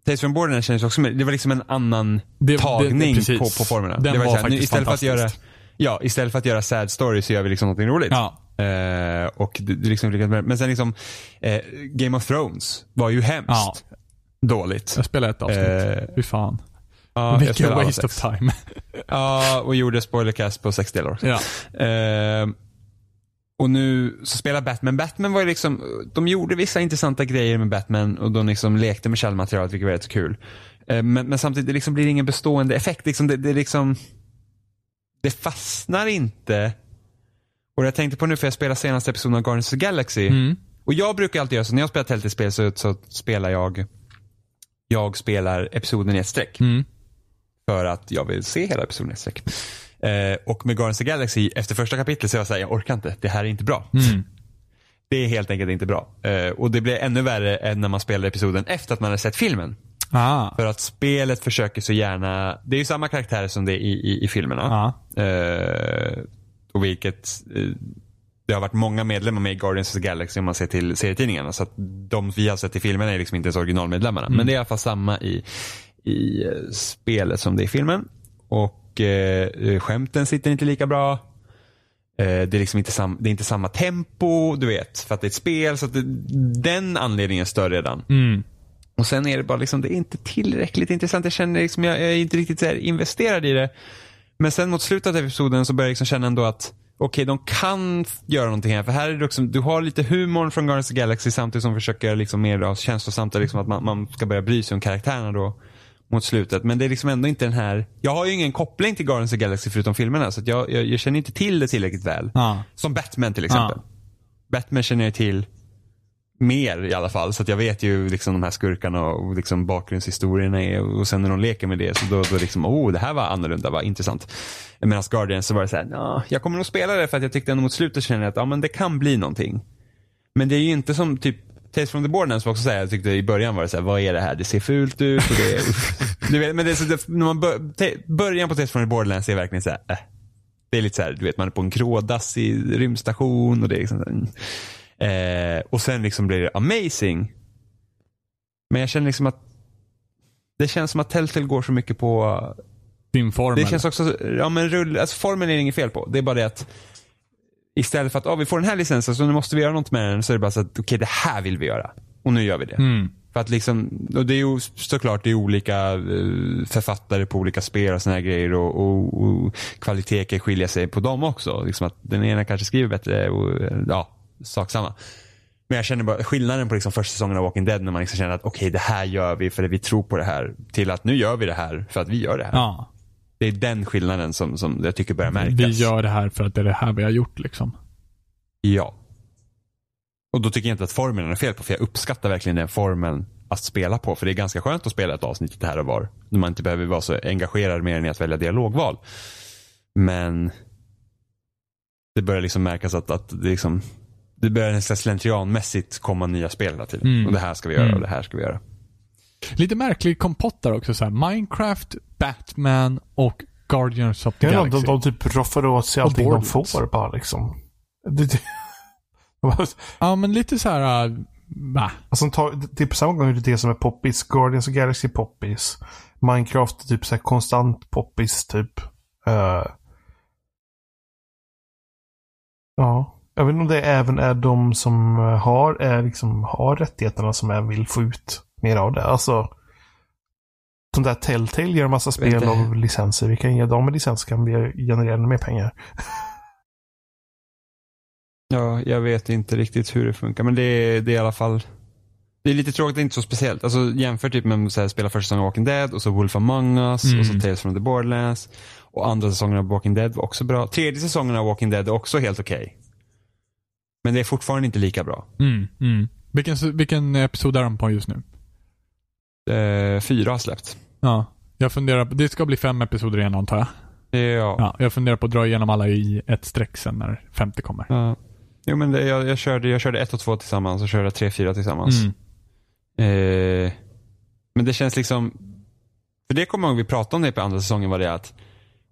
Tales from Borderlands känns också, det var liksom en annan Det- det- tagning precis. på, på formerna. Den det var så här, nu, istället för att göra. Ja, istället för att göra sad story så gör vi liksom någonting roligt. Ja. Eh, och det, det liksom, men sen liksom, eh, Game of Thrones var ju hemskt Ja. dåligt. Jag spelade ett avsnitt. Eh, Fy fan. Ja, Vilken waste of time. Ja, och gjorde spoilercast på sex delar också. ja. Och nu så spelar Batman. Batman var ju liksom, de gjorde vissa intressanta grejer med Batman och de liksom lekte med källmaterialet vilket var rätt kul. Eh, men, men samtidigt, det liksom blir ingen bestående effekt. Liksom, det, det liksom, det fastnar inte. Och jag tänkte på nu för jag spelade senaste episoden av Guardians of the Galaxy. Mm. Och jag brukar alltid göra så, när jag spelar Telltale-spel så, så spelar jag, jag spelar episoden i ett streck. Mm. För att jag vill se hela episoden i ett streck. Eh, och med Guardians of the Galaxy, efter första kapitlet så är jag såhär, jag orkar inte, det här är inte bra. Mm. Det är helt enkelt inte bra. Eh, och det blir ännu värre än när man spelar episoden efter att man har sett filmen. Ah. För att spelet försöker så gärna, det är ju samma karaktärer som det är i, i, i filmerna. Ja. Eh, och vilket, eh, det har varit många medlemmar med i Guardians of the Galaxy om man ser till serietidningarna. Så att de vi har sett i filmerna är liksom inte ens originalmedlemmarna. Men det är i alla fall samma i, i eh, spelet som det är i filmen. Och eh, skämten sitter inte lika bra. Eh, det, är liksom inte sam, det är inte samma tempo, du vet, för att det är ett spel. Så det, den anledningen är större redan. Mm. Och sen är det bara liksom, det är inte tillräckligt intressant. Jag känner liksom, jag, jag är inte riktigt så investerad i det. Men sen mot slutet av episoden så börjar jag liksom känna ändå att okej, de kan göra någonting här. För här är det också, du har lite humorn från Guardians of the Galaxy samtidigt som försöker liksom mer känslosamt, liksom att man, man ska börja bry sig om karaktärerna då mot slutet. Men det är liksom ändå inte den här, jag har ju ingen koppling till Guardians of the Galaxy förutom filmerna. Så jag, jag, jag känner inte till det tillräckligt väl. Ja. Som Batman till exempel. Ja. Batman känner jag till mer i alla fall. Så jag vet ju liksom de här skurkarna och liksom bakgrundshistorierna är. Och sen när de leker med det så då, då liksom, oh det här var annorlunda, vad intressant. Medan Guardians så var det så här, "Nja, jag kommer nog spela det för att jag tyckte ändå mot slutet känner jag att ja, men det kan bli någonting. Men det är ju inte som typ Tales from the Borderlands var också säga, jag tyckte i början var det så här, vad är det här? Det ser fult ut och det är, du vet, men det är så, det, när man bör, te, början på Tales from the Borderlands är verkligen så här, äh. Det är lite så här, du vet man är på en grådassig rymdstation och det är liksom så mm. Eh, och sen liksom blir det amazing. Men jag känner liksom att det känns som att Telltale går så mycket på Din form. det känns också, ja men rull, alltså formen är det inget fel på. Det är bara det att istället för att, oh, vi får den här licensen så nu måste vi göra något med den. Så är det bara så att, okej det här vill vi göra. Och nu gör vi det. Mm. För att liksom, och det är ju såklart det är olika eh, författare på olika spel och såna här grejer och, och, och kvalitet kan skilja sig på dem också. Liksom att den ena kanske skriver bättre och eh, ja, sak samma. Men jag känner bara skillnaden på liksom första säsongen av Walking Dead när man liksom känner att okej det här gör vi för att vi tror på det här. Till att nu gör vi det här för att vi gör det här. Ja. Det är den skillnaden som, som jag tycker börjar märkas. Vi gör det här för att det är det här vi har gjort liksom. Ja. Och då tycker jag inte att formen är fel på, för jag uppskattar verkligen den formen att spela på. För det är ganska skönt att spela ett avsnitt lite här och var. När man inte behöver vara så engagerad mer än i att välja dialogval. Men det börjar liksom märkas att, att det, liksom, det börjar nästan slentrianmässigt komma nya spel hela tiden. Mm. Och det här ska vi göra Mm. och det här ska vi göra. Lite märklig kompott där också. Så här. Minecraft, Batman och Guardians of the Galaxy. de, de typ roffar åt sig allting de får bara liksom. Det, Ja, men lite så här. äh, va? alltså, ta, det är på samma gång det som är poppis. Guardians of the Galaxy är poppis. Minecraft är typ så här konstant poppis typ. Eh, ja. Jag vet inte om det även är de som eh, har, är liksom, har rättigheterna som även vill få ut mer av det. Alltså. De där Telltale gör en massa spel av licenser. Vi kan ge dem en licens så kan vi generera ännu mer pengar. Ja, jag vet inte riktigt hur det funkar. Men det är, det är i alla fall det är lite tråkigt, det är inte så speciellt. Alltså jämför typ med att spela första säsongen av Walking Dead och så Wolf Among Us Mm. och så Tales from the Borderlands. Och andra säsongen av Walking Dead var också bra. Tredje säsongen av Walking Dead är också helt okej. Men det är fortfarande inte lika bra. Mm, mm. Vilken, vilken episod är de på just nu? Eh, fyra har släppt. Ja. Jag funderar på, det ska bli fem episoder igen antar jag. Ja. Ja, jag funderar på att dra igenom alla i ett streck sen när femte kommer. ja. Jo men det, jag, jag, körde, jag körde ett och två tillsammans och körde tre, fyra tillsammans. Mm. Eh, men det känns liksom, för det kommer jag ihåg vi pratade om det på andra säsongen var det att,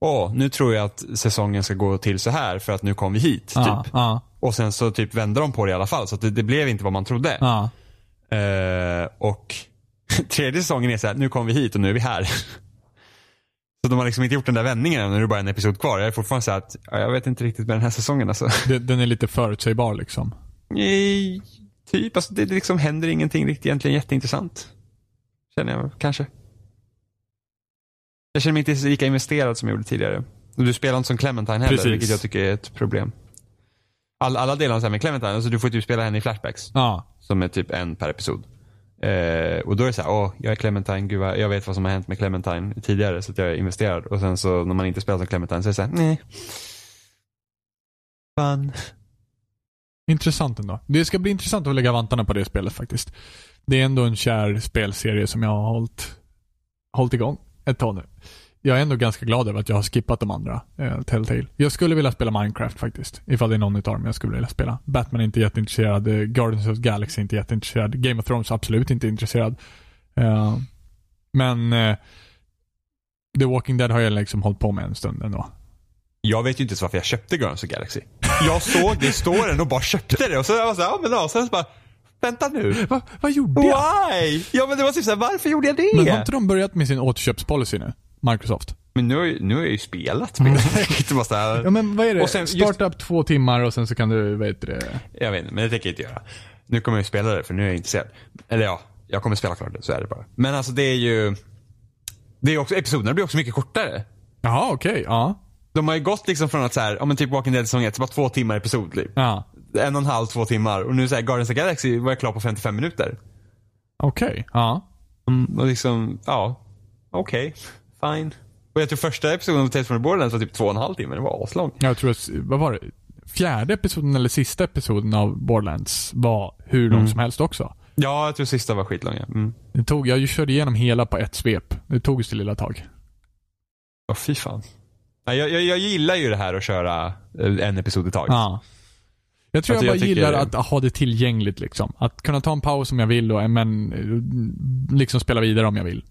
åh, nu tror jag att säsongen ska gå till så här för att nu kom vi hit. Ja, Typ. ja, Och sen så typ vände de på det i alla fall så det, det blev inte vad man trodde. Eh, och tredje säsongen är så här, nu kom vi hit och nu är vi här. Så de har liksom inte gjort den där vändningen än, nu är det bara en episod kvar. Jag är fortfarande så här att, ja, jag vet inte riktigt med den här säsongen alltså. Den är lite förutsägbar liksom. Eh, typ, alltså det, det liksom händer ingenting riktigt egentligen jätteintressant. Känner jag kanske. Jag känner mig inte lika investerad som jag gjorde tidigare. Du spelar inte som Clementine heller, Precis. vilket jag tycker är ett problem. All, alla delar med Clementine, alltså du får typ spela henne i flashbacks. Ja. Som är typ en per episod. Eh, och då är det så här, åh, jag är Clementine, gud vad, jag vet vad som har hänt med Clementine tidigare så att jag är investerad. Och sen så när man inte spelar som Clementine så är det så här, nej. Fan. Intressant ändå. Det ska bli intressant att lägga vantarna på det spelet faktiskt. Det är ändå en kär spelserie som jag har hållit, hållit igång ett tag nu. Jag är ändå ganska glad över att jag har skippat de andra, eh, Telltale. Jag skulle vilja spela Minecraft faktiskt. Ifall det är någon utav dem jag skulle vilja spela. Batman är inte jätteintresserad. eh, Guardians of the Galaxy är inte jätteintresserad. Game of Thrones absolut inte intresserad. Eh, men eh, The Walking Dead har jag liksom hållit på med en stund ändå. Jag vet ju inte ens varför jag köpte Guardians of the Galaxy. Jag såg det i storyn och bara köpte det och så jag var så här, ja men ja, sen så bara, vänta nu. Va, vad gjorde jag? Why? Ja men det var typ såhär, varför gjorde jag det? Men har inte de börjat med sin återköpspolicy nu? Microsoft. Men nu, nu har jag ju spelat spelet. Här, Ja men vad är det? Och sen Starta upp två timmar och sen så kan du, vad heter det? Jag vet inte, men det tänker jag inte göra. Nu kommer jag ju spela det för nu är jag intresserad. Eller ja, jag kommer spela klart det, så är det bara. Men alltså det är ju... Det är också, episoderna blir också mycket kortare. Jaha, okej. Ja. De har ju gått liksom från att så här, ja men typ Walking Dead säsong 1, så bara två timmar episod. Typ. Ja. En och en halv, två timmar. Och nu så här, Guardians of Galaxy var jag klar på 55 minuter. Okej. Ja. Mm, och liksom, ja. Okej, fine. Och jag tror första episoden av Tales from the Borderlands var typ två och en halv timme. Det var aslång. Jag tror att, vad var det? Fjärde episoden eller sista episoden av Borderlands var hur lång Mm. som helst också. Ja, jag tror sista var skitlång. Ja. Mm. Det tog, jag körde igenom hela på ett svep. Det tog ju sitt lilla tag. Åh fy fan. Nej, jag, jag, jag gillar ju det här att köra eh, en episod i taget. Ja. Jag tror Alltså, jag jag bara tycker- gillar att ha det tillgängligt liksom. Att kunna ta en paus om jag vill och men eh, liksom spela vidare om jag vill.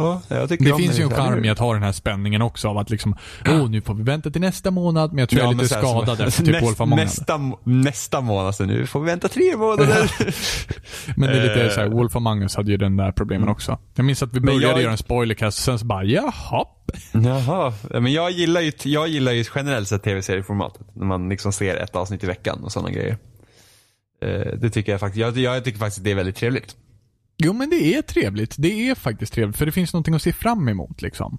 Ja, jag tycker Det om finns ju en charm i att ha den här spänningen också av att liksom, åh nu får vi vänta till nästa månad, men jag tror jag är lite skadad efter typ näst- nästa, nästa månad, så nu får vi vänta tre månader. Men det är lite Eh. såhär, Wolf Among Us hade ju den där problemen också. Jag minns att vi började jag- göra en spoilercast sen så bara, jaha. Jaha, men jag gillar ju, jag gillar ju generellt sett tv-serieformatet. När man liksom ser ett avsnitt i veckan och sådana grejer. Eh, Det tycker jag faktiskt, jag, jag tycker faktiskt det är väldigt trevligt. Jo men det är trevligt. Det är faktiskt trevligt, för det finns någonting att se fram emot liksom.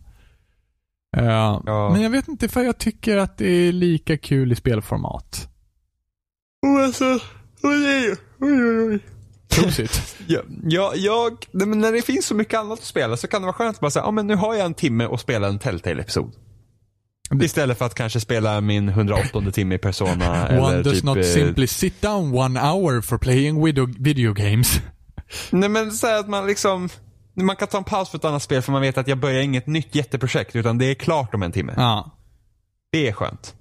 Eh, Ja. Men jag vet inte för jag tycker att det är lika kul i spelformat. Och alltså, oj, oj, oj, oj. Prosit. Ja, ja, jag, nej, men när det finns så mycket annat att spela så kan det vara skönt att bara säga, ja men nu har jag en timme och spela en Telltale-episod. Istället för att kanske spela min 108 timme i Persona One eller does typ... not eh, simply sit down one hour for playing video, video games. Nej men så här att man liksom, man kan ta en paus för ett annat spel för man vet att jag börjar inget nytt jätteprojekt utan det är klart om en timme. Ja. Det är skönt.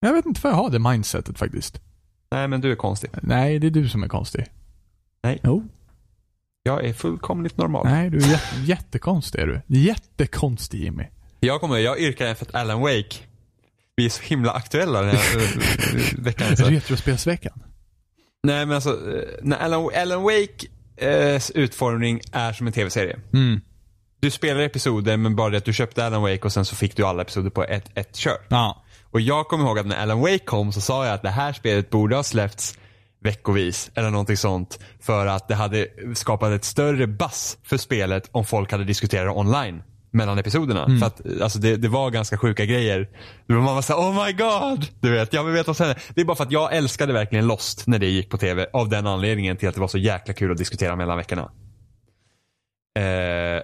Jag vet inte för jag har det mindsetet faktiskt. Nej men du är konstig. Nej, det är du som är konstig. Nej. Jo. Jag är fullkomligt normal. Nej, du är jätte, jättekonstig är du. Jättekonstig Jimmy. Jag kommer, jag yrkar för att Alan Wake, vi är så himla aktuella den här eh, veckan. Retrospelsveckan. Nej men alltså, eh, när Alan, Alan Wake eh, utformning är som en tv-serie. Mm. Du spelar episoder men bara det att du köpte Alan Wake och sen så fick du alla episoder på ett, ett kör. Ja. Och jag kommer ihåg att när Alan Wake kom så sa jag att det här spelet borde ha släppts veckovis eller någonting sånt. För att det hade skapat ett större buzz för spelet om folk hade diskuterat det online mellan episoderna. För att alltså, det, det var ganska sjuka grejer. Man var såhär, oh my god! Du vet, jag vill veta vad som händer. Det är bara för att jag älskade verkligen Lost när det gick på tv. Av den anledningen till att det var så jäkla kul att diskutera mellan veckorna. Eh,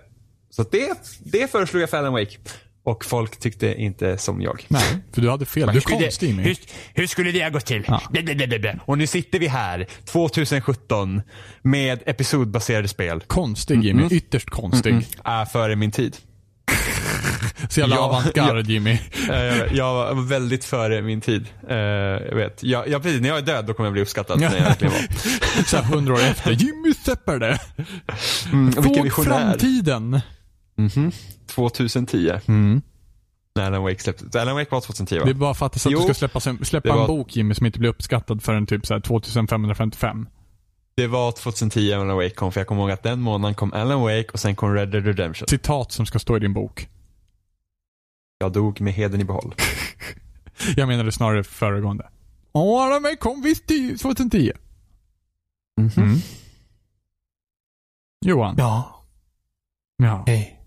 så det, det föreslog jag för Alan Wake. Och folk tyckte inte som jag. Nej, för du hade fel. Du är konstig Jimmy. hur, hur skulle det ha gått till? Ja. Blä. Och nu sitter vi här, 2017, med episodbaserade spel. Konstig Jimmy. Ytterst konstig. Är före min tid. Så jävla avantgarde Jimmy. Jag, jag var väldigt före min tid. Eh, jag vet. Jag, jag, när jag är död då kommer jag bli uppskattad. när jag verkligen var. Så hundra år efter. Jimmy Sepperde. Mm, visionär. framtiden. Mhm. 2010. Mm. När Alan Wake släpptes. Alan Wake var 2010 va? Det är bara för att, så att du ska släppa, släppa det var- en bok Jimmy som inte blir uppskattad förrän typ så här 2555. Det var 2010 Alan Wake kom, för jag kommer ihåg att den månaden kom Alan Wake och sen kom Red Dead Redemption. Citat som ska stå i din bok. Jag dog med heden i behåll. Jag menade snarare föregående. Åh, alla mig kom visst till 2010. Mhm. Mm. Johan. Ja, Ja. hej.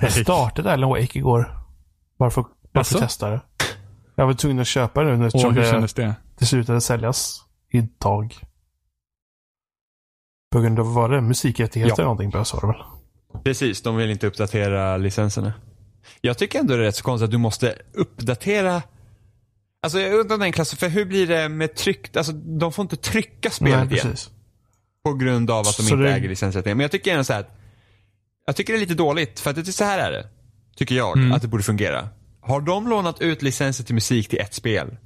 Jag startade Alan Wake igår. Bara för, bara för att testa det. Jag var tvungen att köpa det nu Åh, eftersom hur det kändes det? det slutade säljas idag. På grund av vad det musikrättigheter Ja. eller någonting sa du väl? Precis, de vill inte uppdatera licenserna. Jag tycker ändå det är rätt så konstigt att du måste uppdatera Alltså jag undrar den klassen, för hur blir det med tryck? Alltså de får inte trycka spelet Nej, igen. På grund av att de Så inte det- äger licensrättigheter. Men jag tycker ändå så här. Jag tycker det är lite dåligt, för att det är så här är det. Tycker jag, Mm. att det borde fungera. Har de lånat ut licenser till musik till ett spel,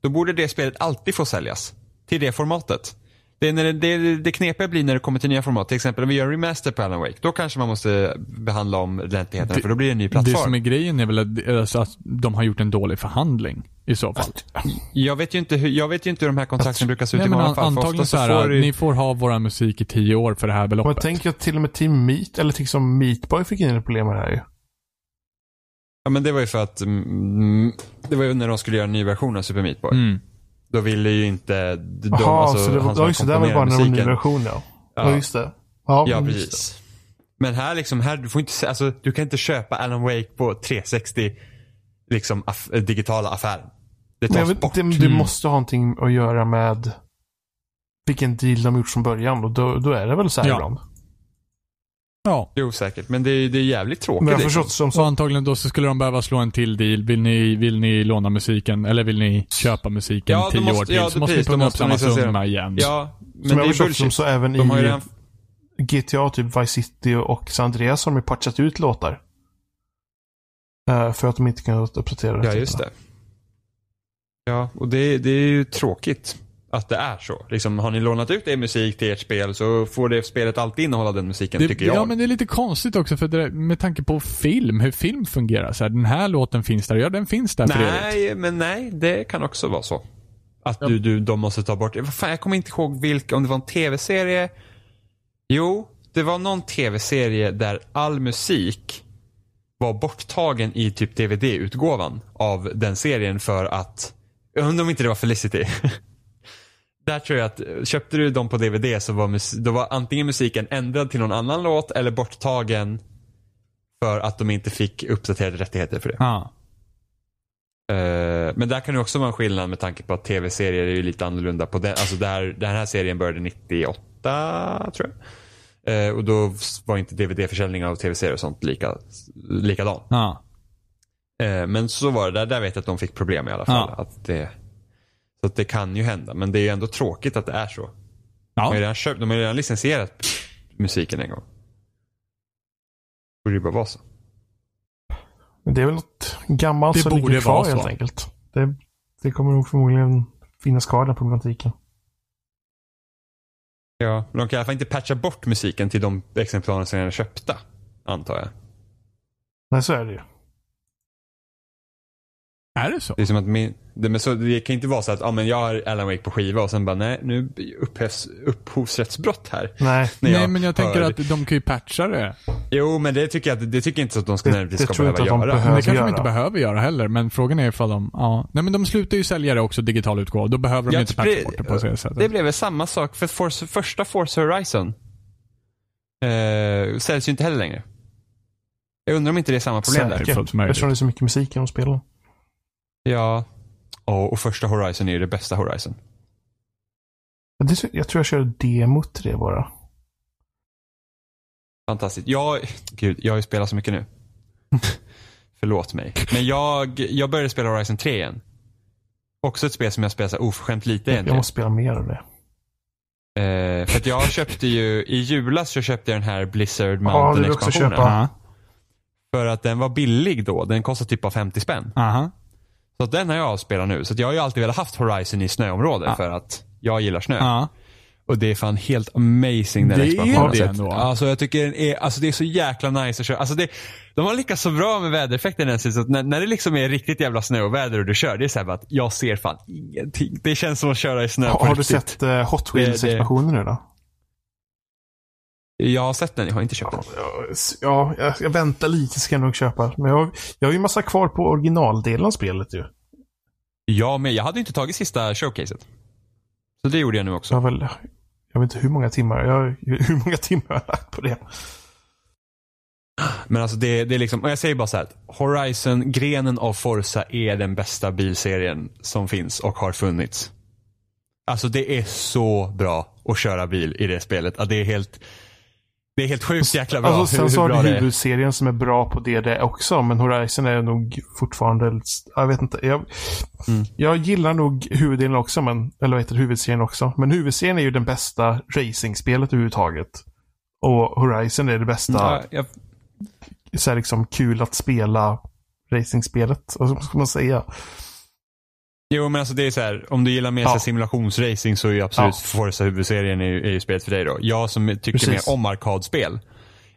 då borde det spelet alltid få säljas. Till det formatet. Det, är när det, det, det knepiga blir när det kommer till nya format. Till exempel om vi gör remaster på Alan Wake. Då kanske man måste behandla om rättigheterna, Det- för då blir det en ny Det plattform. som är grejen är väl att, alltså, att de har gjort en dålig förhandling i så fall. Jag vet ju inte hur, jag vet ju inte hur de här kontrakten brukar se ut Nej, i men många fall. antagligen så här, får du- ni får ha våran musik i tio år för det här beloppet. jag tänker att till och med Team Meat, eller liksom Meatboy fick in ett problem med det här ju. Ja men det var ju för att, mm, det var ju när de skulle göra en ny version av Super Meat Boy. Mm. Då ville ju inte de, Jaha, alltså, så det var, han som ja, just det, det var bara när det musiken. version ja. Ja. Ja, just det. Ja, Ja, precis. Men här liksom, här, du får inte, alltså, du kan inte köpa Alan Wake på 360 liksom aff, digitala affären. Det tas vet, bort. det, det måste ha någonting att göra med vilken deal de gjort från början och då, då är det väl så här Ja. ibland. Ja. Jo, säkert. Men det är, det är jävligt tråkigt. Men jag liksom. förstått som Så så. antagligen då så skulle de behöva slå en till deal. Vill ni, vill ni låna musiken eller vill ni köpa musiken Ja, tio måste- år till? ja, så måste precis, ni punga upp samma summa igen. Ja, men Som det jag är förstått som bullshit. så även De har ju i redan, GTA, typ Vice City och San Andreas har de ju patchat ut låtar. Eh, för att de inte kan uppdatera ja, just det. Ja, och det, det är ju tråkigt att det är så. Liksom, har ni lånat ut er musik till ert spel så får det spelet alltid innehålla den musiken, Det, tycker jag. ja, men det är lite konstigt också för det, med tanke på film, hur film fungerar. Så här, den här låten finns där, ja den finns där för evigt. Nej, men nej, det kan också vara så. Att du, du, de måste ta bort, vad fan, jag kommer inte ihåg vilka, om det var en tv-serie. Jo, det var någon tv-serie där all musik var borttagen i typ DVD-utgåvan av den serien för att, jag undrar om inte det var Felicity. Där tror jag att, köpte du dem på DVD så var, då var antingen musiken ändrad till någon annan låt eller borttagen för att de inte fick uppdaterade rättigheter för det. Ja. Eh, men där kan det också vara en skillnad med tanke på att tv-serier är ju lite annorlunda. På den, alltså det här, den här serien började 98 tror jag. Eh, och då var inte DVD-försäljning av tv-serier och sånt lika, likadan. Ja. Eh, men så var det, där, där vet jag att de fick problem i alla fall. Ja. Att det, så att det kan ju hända. Men det är ju ändå tråkigt att det är så. De har ju Ja. redan, köpt, de har redan licensierat musiken en gång. Borde ju bara vara så. Men det är väl något gammalt Det som borde ligger kvar vara så. helt enkelt. Det, det kommer nog förmodligen finnas kvar den problematiken. Ja, men de kan i alla fall inte patcha bort musiken till de exemplaren som redan är köpta. Antar jag. Nej, så är det ju. Är det så? Det är som att min, det, men så, det kan inte vara så att ah, men jag har Alan Wake på skiva och sen bara nej, nu upphävs upphovsrättsbrott här. Nej, Nej, men jag tänker hör- att de kan ju patcha det. Jo, men det tycker jag det tycker jag inte att de ska, Det- nödvändigtvis det ska tror jag behöva inte att de göra. behöver. Men det kanske de göra. inte behöver göra heller, men frågan är ifall de, ja. Nej men de slutar ju sälja det också digital utgåva. Då behöver de Jag inte tror patcha det- bort det på det sättet. Det blev väl samma sak för Force, första Forza Horizon. Eh, säljs ju inte heller längre. Jag undrar om inte det är samma problem där. säkert. fullt möjligt. Eftersom det är så mycket musik i de spelen. Ja. Och, och första Horizon är ju det bästa Horizon. Jag tror jag körde demot till det bara. Fantastiskt. Jag, gud, jag har ju spelat så mycket nu. Förlåt mig. Men jag, jag började spela Horizon 3 igen. Också ett spel som jag spelar så oförskämt lite Jag egentligen. måste spela mer av det. Eh, för att jag köpte ju, i julas så köpte jag den här Blizzard Ja, det Mountain vill jag också expansionen. köpa. Aha. För att den var billig då. Den kostade typ bara 50 spänn. Aha. Så den har jag spelat nu. Så jag har ju alltid velat haft Horizon i snöområde Ja. för att jag gillar snö. Ja. Och det är fan helt amazing den Det är expansionen. det att- ändå. Alltså jag tycker den är, alltså det är så jäkla nice att köra. Alltså det, de har lyckats så bra med vädereffekten den så när, när det liksom är riktigt jävla snöoväder och du kör, det är så här bara att jag ser fan ingenting. Det känns som att köra i snö Har, på har du riktigt. sett uh, Hot Det- det- Wheels-expansionen nu då? Jag har sett den, jag har inte köpt den. Ja, jag, jag väntar lite ska jag nog köpa. Men jag, jag har ju massa kvar på originaldelen av spelet ju. Ja, men jag hade inte tagit sista showcaset. Så det gjorde jag nu Så också. jag väl, jag vet inte hur många timmar, jag, hur många timmar jag har lagt på det. Men alltså det, det är liksom, och jag säger bara så här. Horizon, grenen av Forza är den bästa bilserien som finns och har funnits. Alltså det är så bra. att köra bil i det spelet. Att det är helt det är helt sjukt jäkla bra. Alltså, sen hur, så hur har du det är. huvudserien som är bra på det, det också. Men Horizon är nog fortfarande, jag vet inte. Jag, Mm. jag gillar nog huvuddelen också, men, eller vad heter det, huvudserien också. Men huvudserien är ju den bästa racingspelet överhuvudtaget. Och Horizon är det bästa, Ja, jag, så här liksom kul att spela racingspelet. Vad ska man säga? Jo men alltså det är så här, om du gillar mer Ja. simulationsracing så är ju absolut Ja. Forza huvudserien är, ju- är ju spelet för dig då. Jag som tycker Precis. mer om arkadspel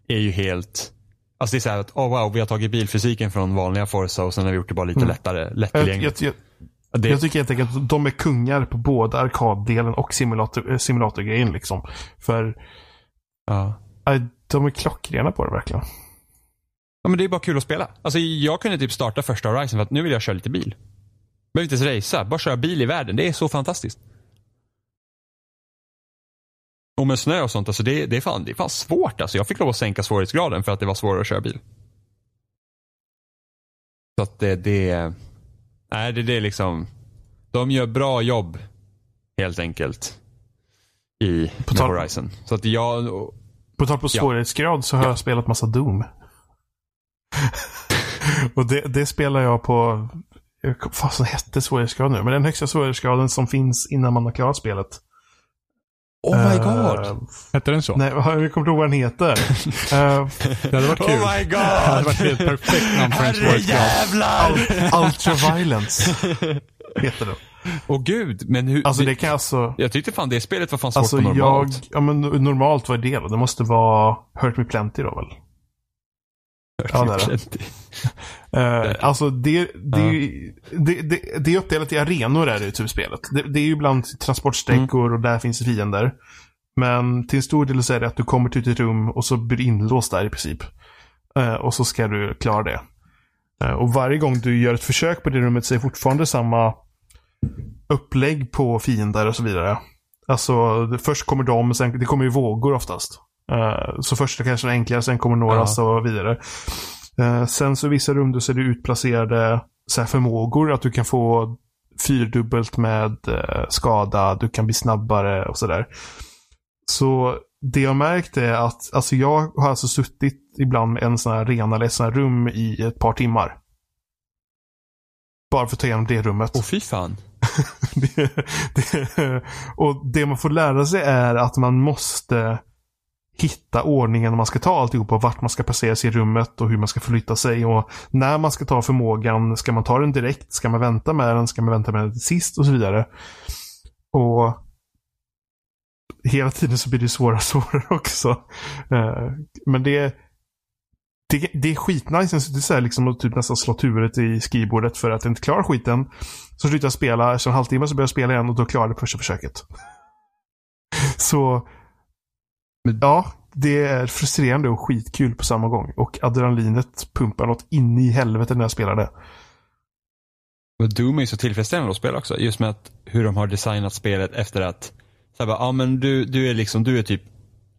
är ju helt Alltså det är så här att, oh wow, vi har tagit bilfysiken från vanliga Forza och sen har vi gjort det bara lite Mm. lättare, lättillgängligt. jag, jag, Det, jag tycker helt enkelt att de är kungar på både arkaddelen och simulator, eh, simulatorgrejen liksom. För ja. de är klockrena på det verkligen. ja men det är bara kul att spela. Alltså jag kunde typ starta första Horizon för att nu vill jag köra lite bil. Behöver inte ens racea, bara köra bil i världen. Det är så fantastiskt. Och med snö och sånt, alltså det, det, är fan, det är fan svårt alltså. Jag fick lov att sänka svårighetsgraden för att det var svårare att köra bil. Så att det, det, nej det, det är liksom, de gör bra jobb helt enkelt. I På tal- Horizon. Så att jag, På tal på Ja. svårighetsgrad så har jag spelat massa Doom. och det, det spelar jag på, fasen hette svårighetsgrad nu? Men den högsta svårighetsgraden som finns innan man har klarat spelet. oh my Eh, god. Hette den så? Nej, jag kommer inte ihåg vad den heter. Eh, Det hade varit kul. Oh my Det hade god. varit ett perfekt namn för en svårighetsgrad. Ultraviolence heter den. Åh gud, men hur? Alltså det kan alltså... Jag tyckte fan det spelet var fan svårt Alltså på jag... normalt. Ja men normalt vad är det då? Det måste vara Hurt Me Plenty då väl? Ja, det är det. Eh, alltså det, det, det, det, det är uppdelat i arenor är det typ spelet. Det, det är ju ibland transportsträckor och där finns fiender. Men till en stor del så är det att du kommer till ett rum och så blir du inlåst där i princip. Eh, och så ska du klara det. Eh, och varje gång du gör ett försök på det rummet så är det fortfarande samma upplägg på fiender och så vidare. Alltså först kommer de, sen, det kommer ju vågor oftast. Eh, så först är det kanske enklare, sen kommer några Ja. så vidare. Eh, sen så i vissa rum så är det utplacerade så här förmågor. Att du kan få fyrdubbelt med eh, skada, du kan bli snabbare och sådär. Så det jag märkt är att alltså jag har alltså suttit ibland med en sån här arena eller ett sån här rum i ett par timmar. Bara för att ta igenom det rummet. Åh fy fan. det, det, och det man får lära sig är att man måste hitta ordningen när man ska ta alltihop och vart man ska placera sig i rummet och hur man ska förflytta sig. Och när man ska ta förmågan, ska man ta den direkt? Ska man vänta med den? Ska man vänta med den till sist? Och så vidare. Och hela tiden så blir det svårare och svårare också. Eh, men det, det, det är skitnice. Det är så här liksom att typ nästan slå huvudet i skrivbordet för att jag inte klarar skiten. Så slutar jag spela, efter en halvtimme så börjar jag spela igen och då klarar jag det första försöket. Så, ja, det är frustrerande och skitkul på samma gång. Och adrenalinet pumpar något in i helvete när jag spelar det. Men Doom är ju så tillfredsställande att spela också. Just med att hur de har designat spelet efter att, så här bara, ja men du, du är liksom, du är typ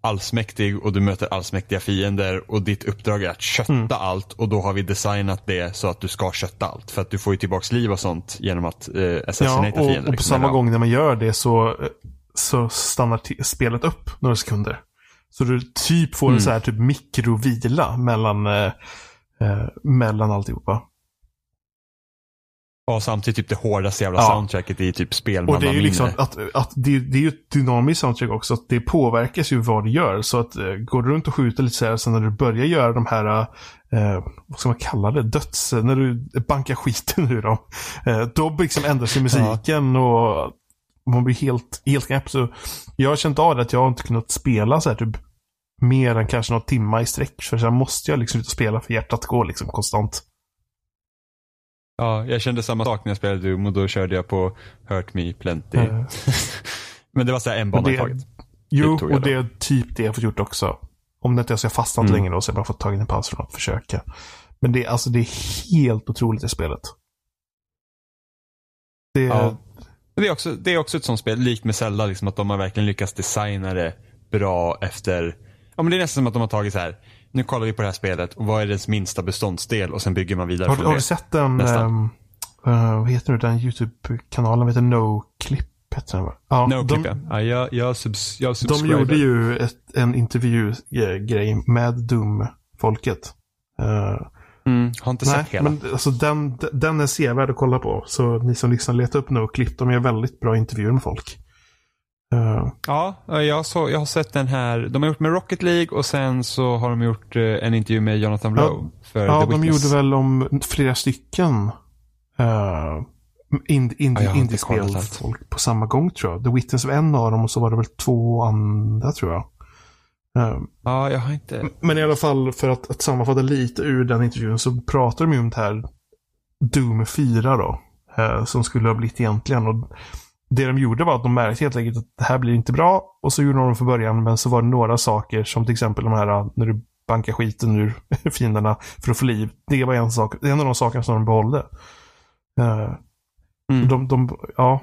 allsmäktig och du möter allsmäktiga fiender och ditt uppdrag är att kötta Mm. allt och då har vi designat det så att du ska kötta allt. För att du får ju tillbaks liv och sånt genom att eh, Ja, assassinata och, fiender. och på liksom. samma gång när man gör det så, så stannar spelet upp några sekunder. Så du typ får en Mm. så här typ mikrovila mellan, eh, eh, mellan alltihopa. Ja, och samtidigt typ det hårdaste jävla Ja. soundtracket i typ Och spelmannaminne. det är ju liksom att, att det, det är ju ett dynamiskt soundtrack också. Att det påverkas ju vad du gör. Så att eh, går du runt och skjuter lite så här, sen när du börjar göra de här, eh, vad ska man kalla det, döds... När du bankar skiten ur dem. Eh, då liksom ändras ju musiken och man blir helt, helt knäpp. Så jag har känt av det att jag inte kunnat spela så här typ mer än kanske några timmar i sträck. För sen måste jag liksom ut och spela för hjärtat går liksom konstant. Ja, jag kände samma sak när jag spelade Doom och då körde jag på Hurt Me Plenty. Eh, Men det var så här en bana i taget. Jo, och det är typ det jag fått gjort också. Om det inte är så jag fastnat Mm. länge då så har jag bara fått tagit en paus från att försöka. Men det, är- alltså, det är helt otroligt det spelet. Det Ja. Det, är också, det är också ett sånt spel, likt med Zelda, liksom, att de har verkligen lyckats designa det bra efter... Ja, men det är nästan som att de har tagit så här. nu kollar vi på det här spelet och vad är dess minsta beståndsdel och sen bygger man vidare har, från har det. du sett den, eh, vad heter nu den YouTube-kanalen, vad heter No Clip än vad- ja, No de, clip ja. Jag, jag, subs, jag de gjorde ju ett, en intervjugrej med Doom-folket. Eh, Mm, har inte nej, sett hela. men alltså den, den är sevärd att kolla på. Så ni som liksom letar upp No-clip, de gör väldigt bra intervjuer med folk. Eh, Ja, jag, så, jag har sett den här. De har gjort med Rocket League och sen så har de gjort eh, en intervju med Jonathan Blow. För ja, The de Witness. gjorde väl om flera stycken uh, ind, ind, Ja, allt. indiespelfolk på samma gång tror jag. The Witness var en av dem och så var det väl två andra tror jag. Eh, Ja, jag har inte... Men i alla fall för att, att sammanfatta lite ur den intervjun så pratar de ju om det här Doom 4 då. Eh, som skulle ha blivit egentligen. Och det de gjorde var att de märkte helt enkelt att det här blir inte bra. Och så gjorde de det från början. Men så var det några saker som till exempel de här när du bankar skiten ur fienderna för att få liv. Det var en sak. En av de sakerna som de behållde. Eh, Mm. de, de, ja,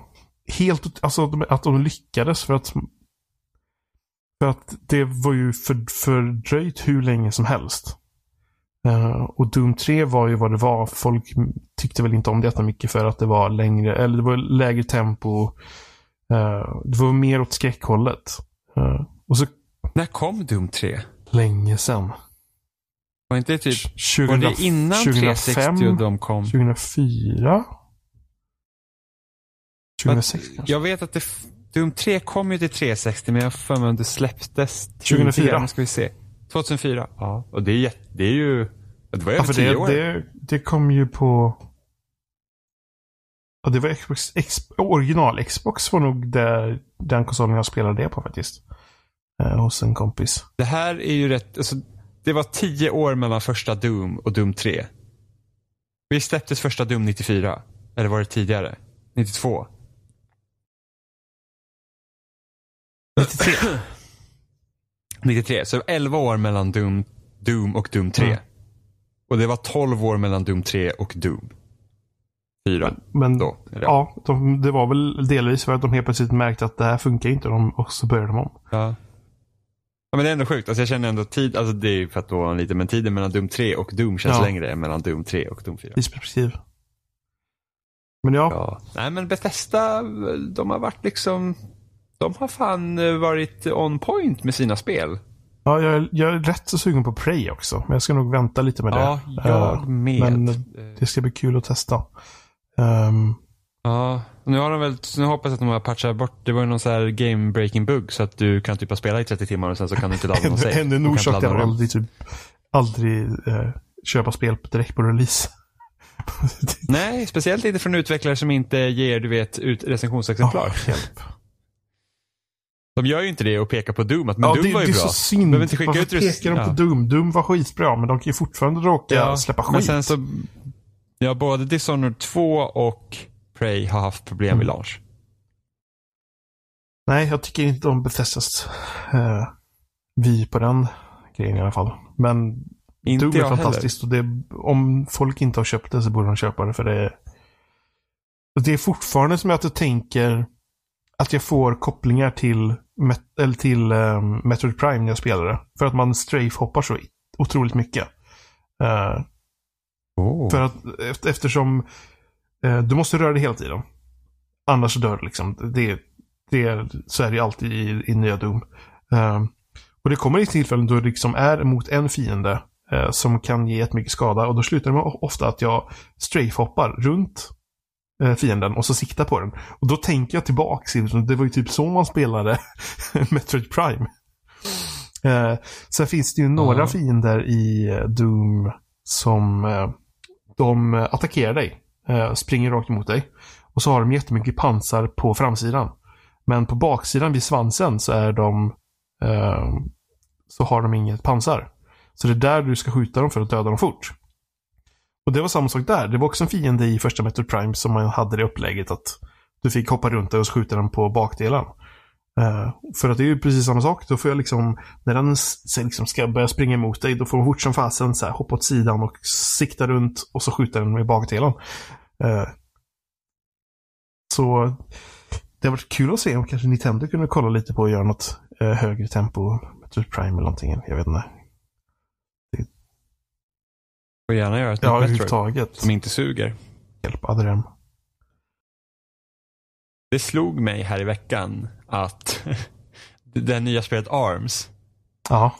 helt, alltså de, att de lyckades för att för att det var ju för, fördröjt hur länge som helst. Eh, och Doom 3 var ju vad det var. Folk tyckte väl inte om detta mycket för att det var längre, eller det var lägre tempo. Eh, det var mer åt skräckhållet. Eh, och så När kom Doom 3? länge sedan. Var inte det typ... 20, Var det innan 360 och de kom? 2004? 2006 kanske? Jag vet att det, Doom 3 kom ju till 360 men jag har för mig att det släpptes 2004. tidigare. Nu ska vi se. 2004. Ja. Och det är, jätte- det är ju... Det var ju Ja, för 10 det, år. det, det kom ju på... Ja, det var Xbox, X, original Xbox var nog där, den konsolen jag spelade det på faktiskt. Eh, hos en kompis. Det här är ju rätt, alltså, det var 10 år mellan första Doom och Doom 3. Vi släpptes första Doom 94. Eller var det tidigare? 92? 93. 93, så 11 år mellan Doom, Doom och Doom 3. Mm. Och det var 12 år mellan Doom 3 och Doom 4. Men Då, ja, de, det var väl delvis för att de helt plötsligt märkte att det här funkar inte de, och så började de om. Ja. Ja men det är ändå sjukt. Alltså jag känner ändå tid, alltså det är ju för att då var lite, men tiden mellan Doom 3 och Doom känns Ja. längre än mellan Doom 3 och Doom 4. Tidsperspektiv. Men ja, Ja. Nej men Bethesda, de har varit liksom, de har fan eh, varit on point med sina spel. ja jag, är- jag är rätt så sugen på Prey också. Men jag ska nog vänta lite med Ja, det. jag Eh, med. Men Eh, det ska bli kul att testa. Ehm, Ja, nu har de väl, nu hoppas jag att de har patchat bort, det var ju någon så här game breaking bug så att du kan typ ha spelat i 30 timmar och sen så kan du inte ladda någon save. ännu en orsak till att aldrig, typ, aldrig eh, köpa spel direkt på release. Nej, speciellt inte från utvecklare som inte ger, du vet, ut recensionsexemplar. Ja, hjälp. De gör ju inte det och pekar på Doom, att men Ja, Doom det, var ju det är bra. så synd. Behöver inte skicka Varför ut pekar de på ja. Doom? Doom var skitbra, men de kan ju fortfarande råka släppa skit. Men sen så, ja både Dishonored 2 och Prey har haft problem Mm. vid launch. Nej, jag tycker inte om Bethesdas uh, vi på den grejen i alla fall. Men Inte Doom är fantastiskt och det, om folk inte har köpt det så borde de köpa det för det är... Det är fortfarande som att jag tänker att jag får kopplingar till, Met- eller till um, Metroid Prime när jag spelar det. För att man strafe-hoppar så otroligt mycket. Eh, Oh. För att eft- eftersom eh, du måste röra dig hela tiden. Annars dör du liksom. Det, det, så är det alltid i, i nya Doom. Eh, och det kommer i tillfällen då det liksom är mot en fiende eh, som kan ge jättemycket skada och då slutar det med ofta att jag strafe-hoppar runt fienden och så siktar på den. Och då tänker jag tillbaks till, det var ju typ så man spelade Metroid Prime. Eh, sen finns det ju några Ja. fiender i eh, Doom som eh, de eh, attackerar dig. Eh, springer rakt emot dig. Och så har de jättemycket pansar på framsidan. Men på baksidan vid svansen så är de eh, så har de inget pansar. Så det är där du ska skjuta dem för att döda dem fort. Och det var samma sak där. Det var också en fiende i första Metroid Prime som man hade det upplägget att du fick hoppa runt där och skjuta den på bakdelen. Uh, för att det är ju precis samma sak. Då får jag liksom, när den liksom ska börja springa emot dig, då får man fort som fasen så här, hoppa åt sidan och sikta runt och så skjuta den med bakdelen. Uh, så det har varit kul att se om kanske Nintendo kunde kolla lite på att göra något uh, högre tempo. Metroid Prime eller någonting. Jag vet inte. Får gärna göra ett Ja, nytt Metroid som inte suger. Hjälp Adrem. det slog mig här i veckan att det nya spelet Arms Ja.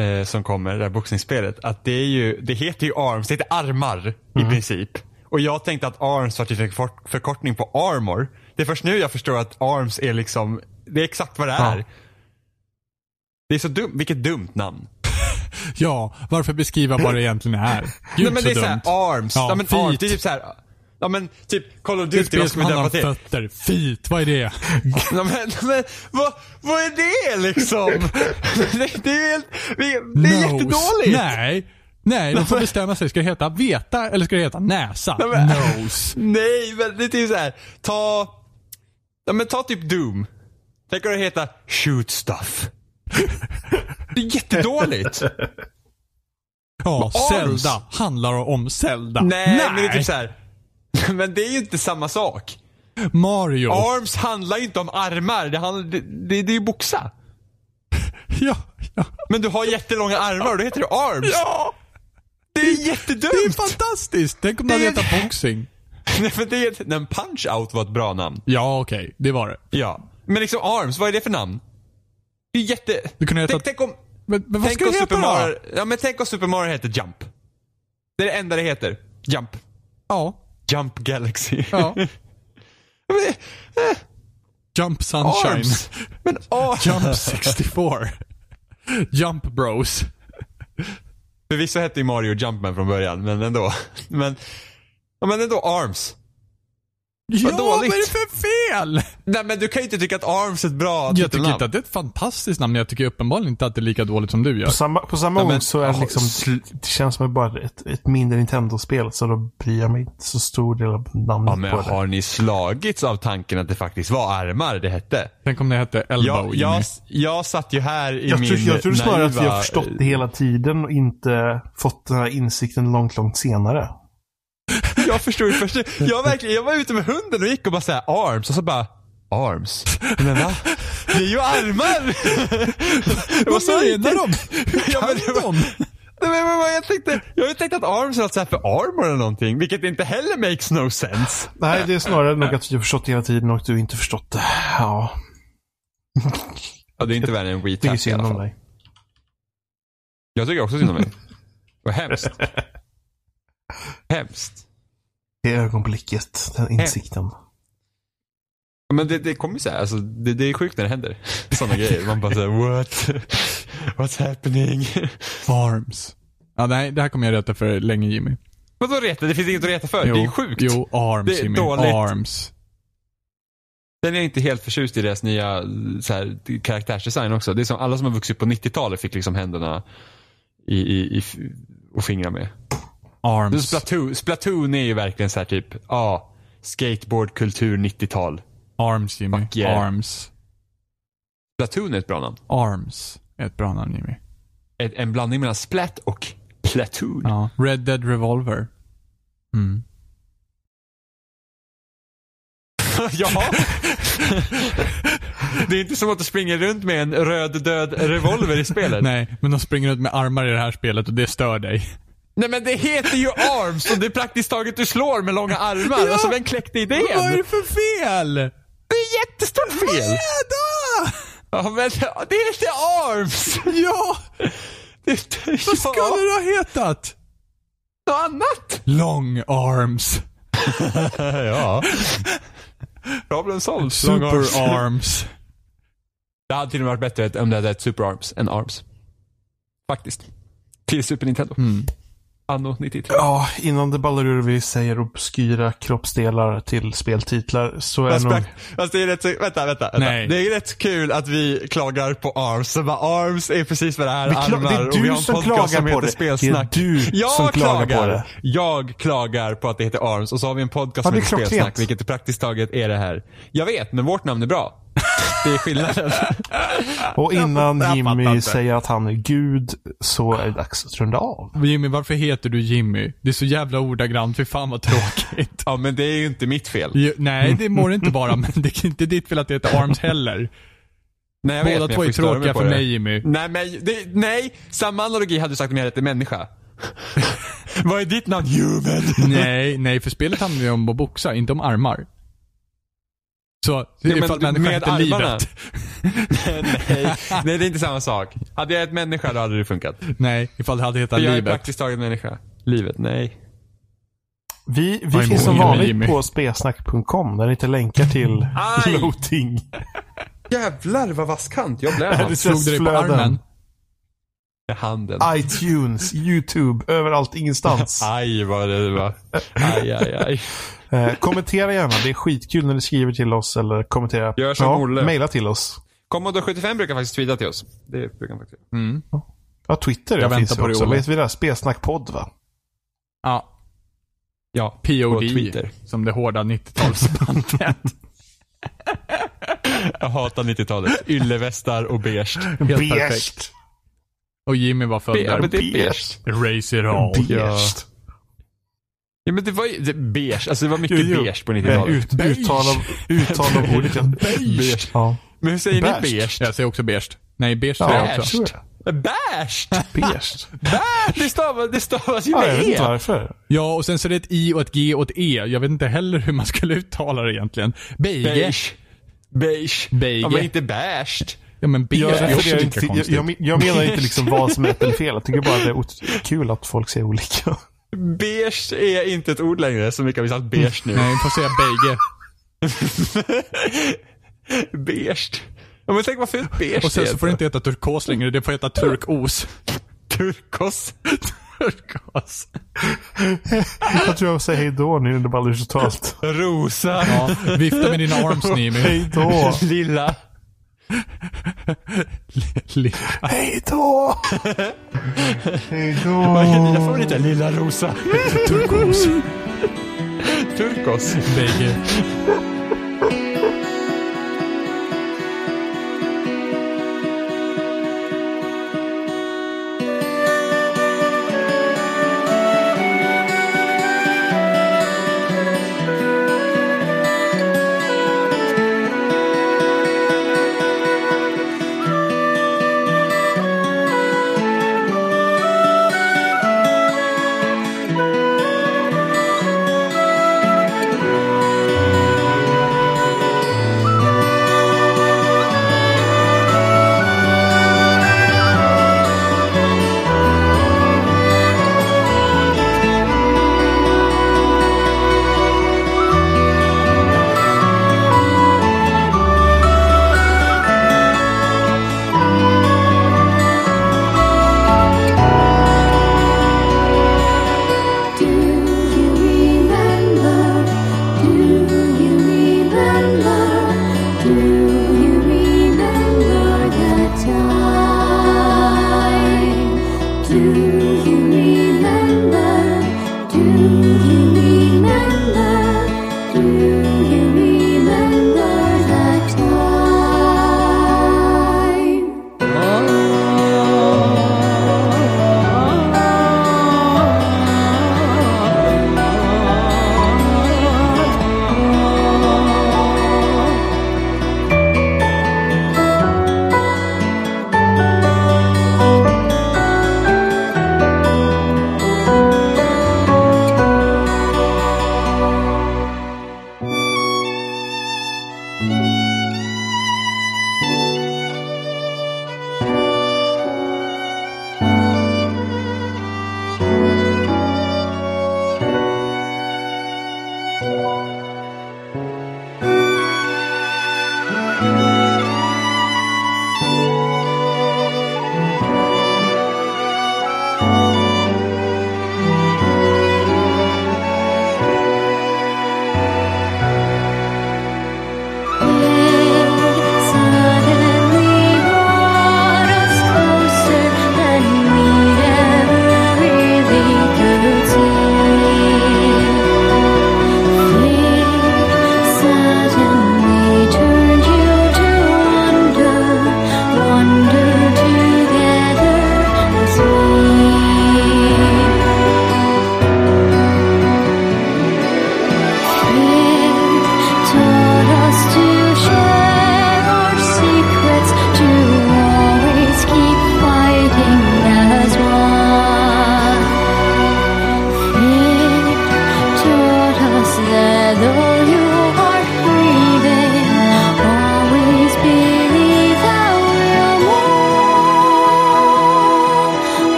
eh, som kommer, det här boxningsspelet, att det är ju, det heter ju Arms, det heter armar i princip. Och jag tänkte att Arms var typ en förkort- förkortning på Armor. Det är först nu jag förstår att Arms är liksom, det är exakt vad det är. Ja. Det är så dumt, vilket dumt namn. Ja, varför beskriva vad det egentligen är? Gud Nej men så det är dumt. såhär arms, ja, Ja, men feet. arms, det är typ såhär, ja men typ Call of Det Duty, spel vad ska vi döpa till? fötter. Feet, vad är det? Ja, men, men vad, vad är det liksom? det, det är helt, det, det är Nose. jättedåligt. Nej. Nej, de får bestämma sig. Ska det heta veta eller ska det heta näsa? Nej, men- Nose. Nej, men det är typ såhär, ta, ja men ta typ Doom. Tänk om det heta Shoot Stuff. Det är jättedåligt. Ja, arms. Zelda handlar om Zelda. Nej, men det är typ såhär, men det är ju inte samma sak. Mario. Arms handlar ju inte om armar, det, handlar, det, det, det är ju boxa. Ja, ja. Men du har jättelånga armar och då heter det arms. Ja! Det är jättedumt. Det är fantastiskt. Tänk om det hade hetat boxing. Nej, men det är, nej, punch out var ett bra namn. Ja, okej. Det var det. Ja. Men liksom arms, vad är det för namn? Det är jätte... Du kunde heta... Tänk, tänk om, Men, men vad tänk ska om det heta Super då? Mario, ja men tänk om Super Mario heter Jump. Det är det enda det heter. Jump. Ja. Jump Galaxy. Ja. men, eh, Jump Sunshine. arms. Men arms. Jump 64. Jump Bros. Förvisso hette ju Mario Jumpman från början, men ändå. Men, ja, men ändå arms. Ja, dåligt. vad är det för fel? Nej men du kan ju inte tycka att arms är ett bra Jag tycker titelnamn. inte att det är ett fantastiskt namn. Jag tycker uppenbarligen inte att det är lika dåligt som du gör. På samma, på samma men- gång så är det liksom, det känns som bara ett, ett mindre Nintendo-spel. Så då bryr jag mig inte så stor del av namnet Ja men på det. har ni slagits av tanken att det faktiskt var armar det hette? Tänk om det hette Elbow Jag, jag, jag satt ju här i Jag min tror, jag tror snarare att vi har naiva- förstått det hela tiden och inte fått den här insikten långt, långt senare. Jag förstod ju först. Jag, verkligen, jag var ute med hunden och gick och bara såhär arms och så bara arms. Men va? Det är ju armar! Vad menar de? Ja, men det var- Kan de? Nej, men, men, vad jag tänkte, jag hade tänkt att arms är något för armor eller någonting, vilket inte heller makes no sense. Nej, det är snarare nog att har förstått hela tiden och du inte förstått det. Ja, Ja, det är inte värre än WeTap i alla fall. dig. Jag tycker också synd om mig. Vad hemskt. hemskt. Det ögonblicket, den insikten. Men det, det kommer ju såhär, alltså, det, det är sjukt när det händer. Sådana grejer. Man bara såhär, what? What's happening? Arms. Ja, nej, det här kommer jag rätta för länge Jimmy. Vadå reta? Det finns inget att reta för. det är sjukt. Jo, arms Det är Jimmy. dåligt. Arms. Sen är jag inte helt förtjust i deras nya så här, karaktärsdesign också. Det är som alla som har vuxit på 90-talet fick liksom händerna i, i, i, och fingra med. Arms. Splatoon, Splatoon är ju verkligen så här typ, ja, ah, skateboardkultur 90-tal. Arms Jimmy. Fuck yeah. Arms. Splatoon är ett bra namn. Arms. Är ett bra namn Jimmy. Ett, en blandning mellan Splat och Platoon. Ja. Red Dead Revolver. Mm. ja. det är inte som att du springer runt med en röd död revolver i spelet. Nej, men de springer ut med armar i det här spelet och det stör dig. Nej men det heter ju arms och det är praktiskt taget du slår med långa armar. Alltså vem kläckte idén? Vad är det för fel? Det är jättestort fel. Jäda! Ja men det heter arms. Ja! Det, Vad skulle ja, det ha hetat? något annat. Long arms. ja. Problem solved. Super arms. arms. Det hade till och med varit bättre om det hade hett Super Arms än Arms. Faktiskt. Till Super Nintendo. Mm. Anno 93. Ja, innan det ballar ur vi säger obskyra kroppsdelar till speltitlar så är Fast, nog... fast det är rätt vänta, vänta, vänta. Nej. Det är rätt kul att vi klagar på ARMS. Så bara, ARMS är precis vad det är, Vi kla- armar. det är du har en som podcast klagar som på heter det. Spelsnack. Det är du jag som klagar klagar på det. Jag klagar på att det heter ARMS och så har vi en podcast Ja, som heter klockrent. Spelsnack, vilket praktiskt taget är det här. Jag vet, men vårt namn är bra. Det är skillnaden. Och innan Jimmy säger att han är gud så är det dags att runda av. Jimmy, varför heter du Jimmy? Det är så jävla ordagrant, fy fan vad tråkigt. ja, men det är ju inte mitt fel. Jo, nej, det må det inte vara, men det är inte ditt fel att det heter Arms heller. Nej, jag vet, Båda men två jag är tråkiga för det. mig Jimmy. Nej, men det, nej, samma analogi hade du sagt om jag hette människa. Vad är ditt namn? Human. Nej, nej, för spelet handlar ju om att boxa, inte om armar. Så men ifall människan armarna. livet. nej, nej, det är inte samma sak. Hade jag ett människa då hade det funkat. Nej, ifall det hade hetat För jag är livet. praktiskt taget människa. Livet, nej. Vi, vi finns som vanligt Jimmy? på spesnack.com där ni inte länkar till Aj! loading. Jävlar vad vass kant. Jag blev Det Slog dig på armen? med handen. iTunes, YouTube, överallt, ingenstans. Aj vad det var. Aj, aj, aj. Eh, kommentera gärna. Det är skitkul när ni skriver till oss eller kommentera. Gör som Olle. Maila till oss. Commodore 75 brukar faktiskt tweeta till oss. Det brukar han faktiskt göra. Mm. Ja, Twitter Jag jag finns väntar på ju det, också. Olle. Vet vi det? Spelsnackpodd va? Ja. Ja, Twitter. Som det hårda 90-talsbandet. Jag hatar 90-talet. Yllevästar och beige. Helt Beige. perfekt. Och Jimmy var född ja, där. beige. Race it all. Beige. Ja. Ja men det var ju, det, beige, alltså det var mycket Jo, jo. beige på Eh, 90-talet. Ut, uttal, av, uttal av ordet. ja. Beige. Ja. Men hur säger Beige. ni beige? Jag säger också beige. Nej, beige Ja, säger jag också. jag. Beige! Beige. Det stavas, det stavas ju Ja, jag med vet inte e. varför. Ja, och sen så är det ett i och ett g och ett e. Jag vet inte heller hur man skulle uttala det egentligen. Beige. Beige. Beige. Beige. Ja men inte beige. Ja, men beige Jag, är också refererar lika inte, jag, konstigt. jag, jag menar inte liksom vad som är rätt eller fel. Jag tycker bara att det är kul att folk säger olika. Beige är inte ett ord längre, så mycket har vi sagt beige nu. Nej, vi får säga beige. beige. Ja men tänk vad fult beige Och sen så får det inte heta turkos längre, det får heta turkos. Turkos. Turkos. Jag tror jag säger hej då nu under Baldur's totalt. Rosa. Ja, vifta med dina arms Nimi. Hej då. Lilla. Hej då. Hej då. Jag får lite lilla rosa. Turkos. Turkos. Beige.